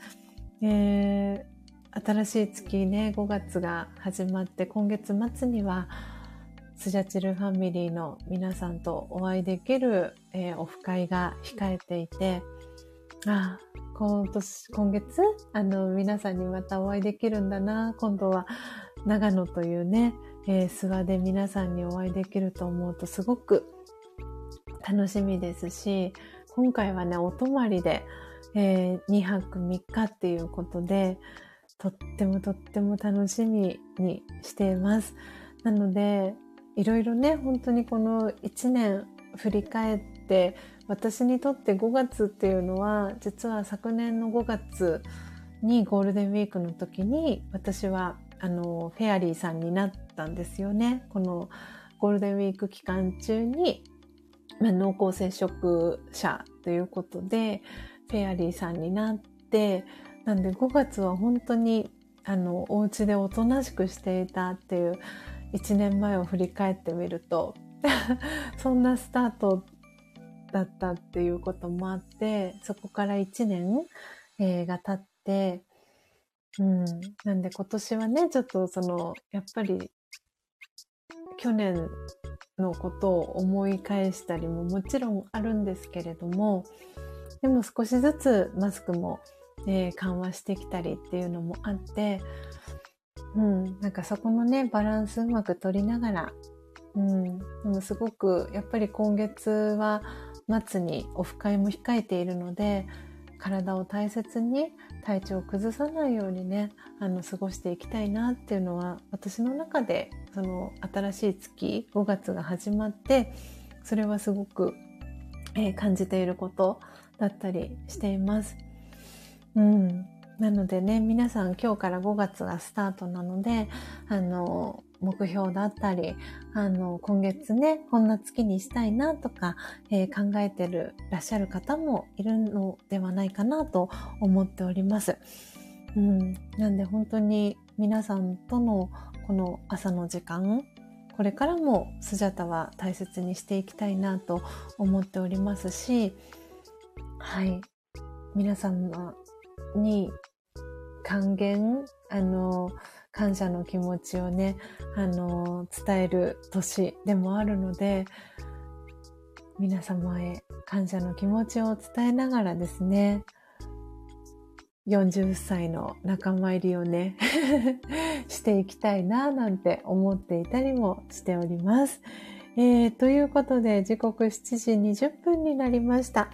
えー、新しい月ね、5月が始まって今月末にはスジャチルファミリーの皆さんとお会いできる、えー、オフ会が控えていて、あ今年、今月、あの、皆さんにまたお会いできるんだな。今度は、長野というね、えー、諏訪で皆さんにお会いできると思うとすごく楽しみですし、今回はね、お泊まりで、えー、2泊3日っていうことで、とってもとっても楽しみにしています。なので、いろいろね、本当にこの1年振り返って、私にとって5月っていうのは、実は昨年の5月にゴールデンウィークの時に、私は、あの、フェアリーさんになったんですよね。このゴールデンウィーク期間中に、まあ、濃厚接触者ということで、フェアリーさんになって、なんで5月は本当にあの、お家でおとなしくしていたっていう1年前を振り返ってみると、そんなスタートだったっていうこともあって、そこから1年、えー、が経って、うん。なんで今年はね、ちょっとその、やっぱり、去年のことを思い返したりももちろんあるんですけれども、でも少しずつマスクも、えー、緩和してきたりっていうのもあって、うん、なんかそこのね、バランスうまく取りながら、うん、でもすごくやっぱり今月は末にオフ会も控えているので、体を大切に体調を崩さないようにね、あの、過ごしていきたいなっていうのは、私の中で、その、新しい月、5月が始まって、それはすごく、えー、感じていることだったりしています。うん。なのでね、皆さん今日から5月がスタートなので、あの、目標だったり、あの、今月ね、こんな月にしたいなとか、えー、考えてるらっしゃる方もいるのではないかなと思っております。うん。なんで本当に皆さんとのこの朝の時間、これからもスジャタは大切にしていきたいなと思っておりますし、はい。皆様に還元、あの、感謝の気持ちをね、あの、伝える年でもあるので、皆様へ感謝の気持ちを伝えながらですね、40歳の仲間入りをね していきたいななんて思っていたりもしております。えー、ということで時刻7時20分になりました。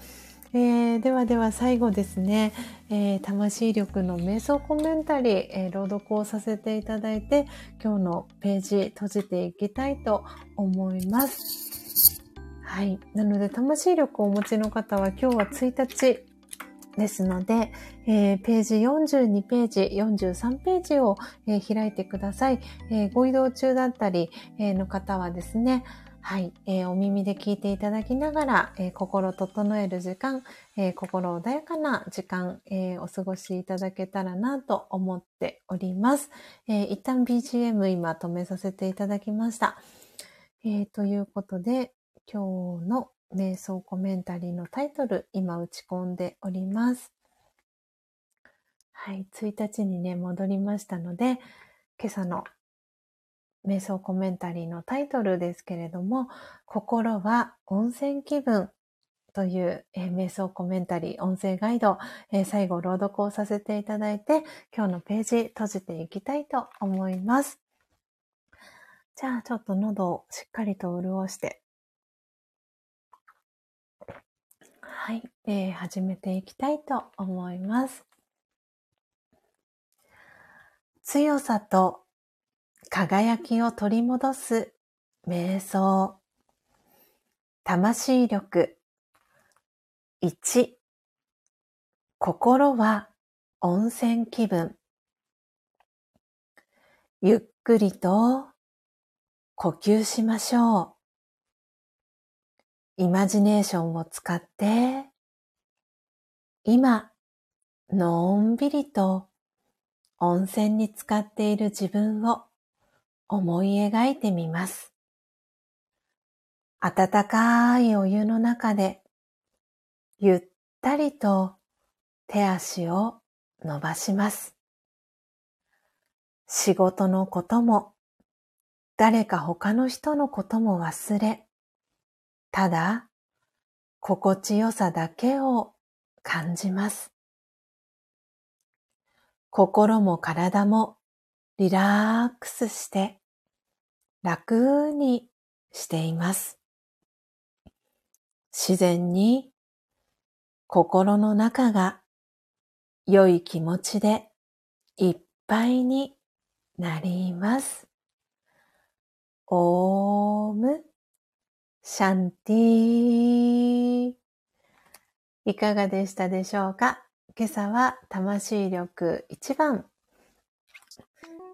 えー、ではでは最後ですね、えー、魂力の瞑想コメンタリー、えー、朗読をさせていただいて、今日のページ閉じていきたいと思います。はい。なので、魂力をお持ちの方は今日は1日ですので、えー、ページ42ページ、43ページを、えー、開いてください、えー、ご移動中だったり、の方はですね、はい、えー、お耳で聞いていただきながら、えー、心整える時間、えー、心穏やかな時間、えお過ごしいただけたらなと思っております。え一旦 BGM 今止めさせていただきました。えということで、今日の瞑想コメンタリーのタイトル、今打ち込んでおります。はい、1日にね、戻りましたので、今朝の瞑想コメンタリーのタイトルですけれども、心は温泉気分という、えー、瞑想コメンタリー、音声ガイド、えー、最後朗読をさせていただいて、今日のページ閉じていきたいと思います。じゃあちょっと喉をしっかりと潤して、はい、えー、始めていきたいと思います。強さと輝きを取り戻す瞑想。魂力。1。心は温泉気分。ゆっくりと呼吸しましょう。イマジネーションを使って、今、のんびりと温泉に浸かっている自分を思い描いてみます。温かいお湯の中で、ゆったりと手足を伸ばします。仕事のことも、誰か他の人のことも忘れ、ただ、心地よさだけを感じます。心も体もリラックスして楽にしています。自然に心の中が良い気持ちでいっぱいになります。オームシャンティーいかがでしたでしょうか？今朝は魂力1番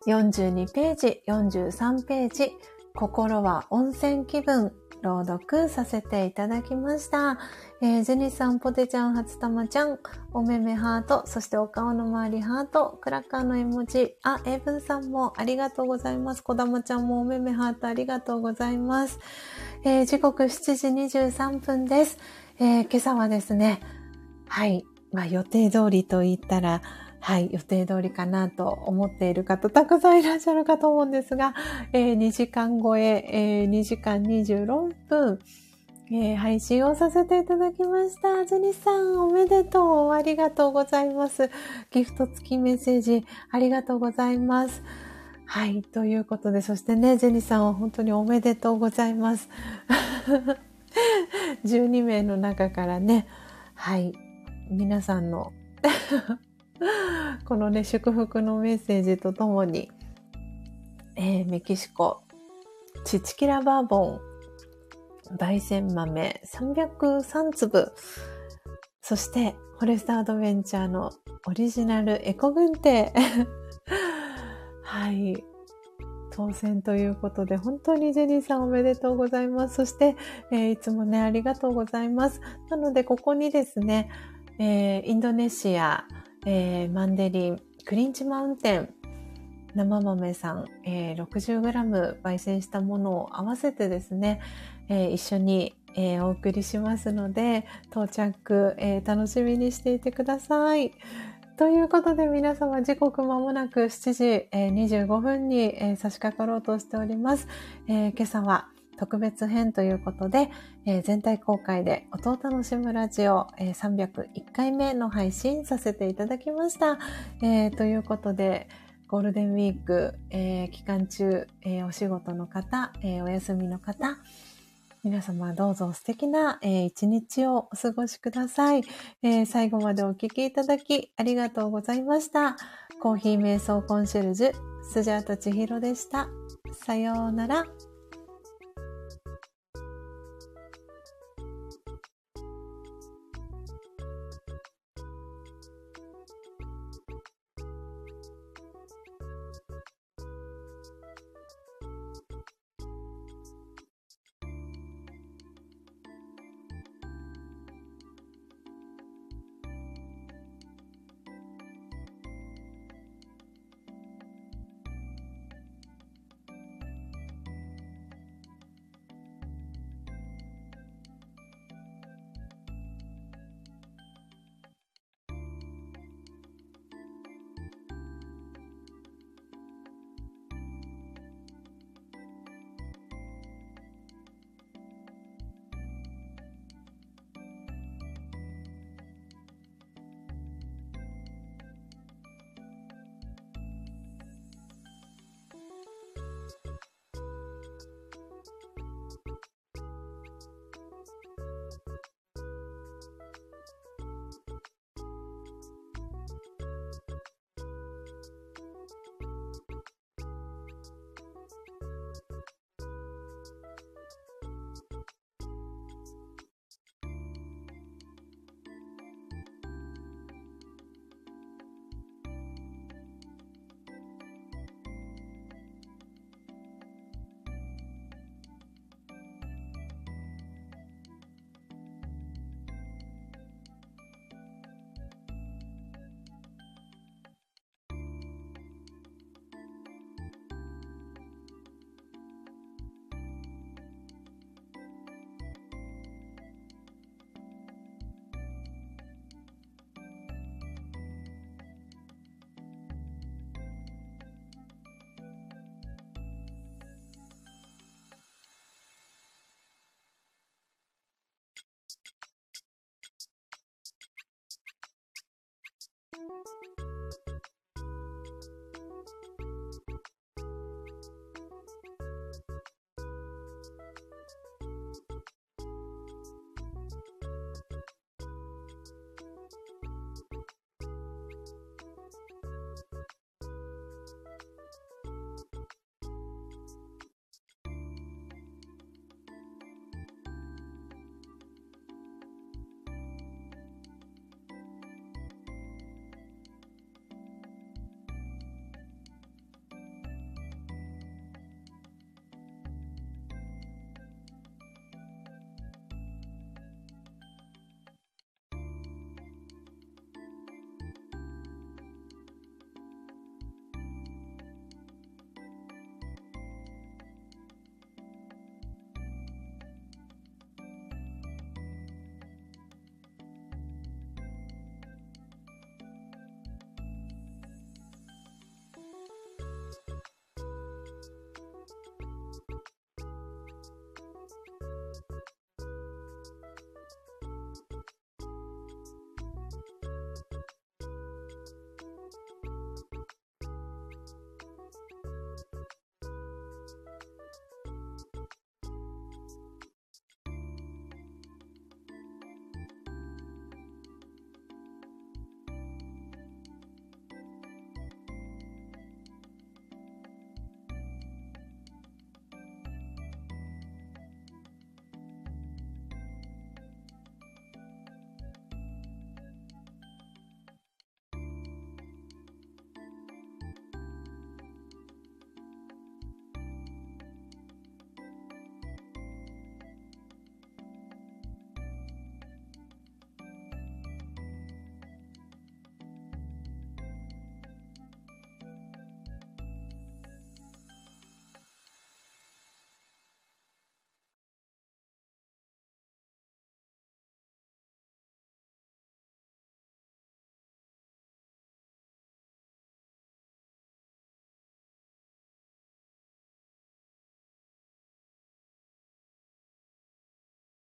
42ページ、43ページ、心は温泉気分、朗読させていただきました。えー、ジェニスさん、ポテちゃん、初玉ちゃん、おめめハート、そしてお顔の周りハート、クラッカーの絵文字、あ、エイブンさんもありがとうございます。こだまちゃんもおめめハートありがとうございます。えー時刻7時23分です。えー今朝はですね、はい、まあ予定通りと言ったら、はい、予定通りかなと思っている方、たくさんいらっしゃるかと思うんですが、えー2時間超え、えー2時間26分、えー配信をさせていただきました。ジェニスさん、おめでとう。ありがとうございます。ギフト付きメッセージ、ありがとうございます。はい。ということで、そしてね、ジェニスさんは本当におめでとうございます。12名の中からね、はい。皆さんのこのね、祝福のメッセージとともに、えーメキシコ、チチキラバーボン、焙煎豆303粒、そして、フォレストアドベンチャーのオリジナルエコ軍手。はい。当選ということで、本当にジェニーさんおめでとうございます。そして、えーいつもね、ありがとうございます。なので、ここにですね、えーインドネシア、えーマンデリン、クリンチマウンテン、生豆さん、えー 60g 焙煎したものを合わせてですね、えー一緒に、えーお送りしますので、到着、えー楽しみにしていてください。ということで皆様時刻まもなく7時、えー25分に、え差し掛かろうとしております。え今朝は特別編ということで、えー全体公開で音を楽しむラジオ、えー301回目の配信させていただきました。えーということで、ゴールデンウィーク、えー期間中、えーお仕事の方、えーお休みの方、皆様どうぞ素敵な、えー一日をお過ごしください、えー最後までお聞きいただきありがとうございました。コーヒー瞑想コンシェルジュ、スジャータ千尋でした。さようなら。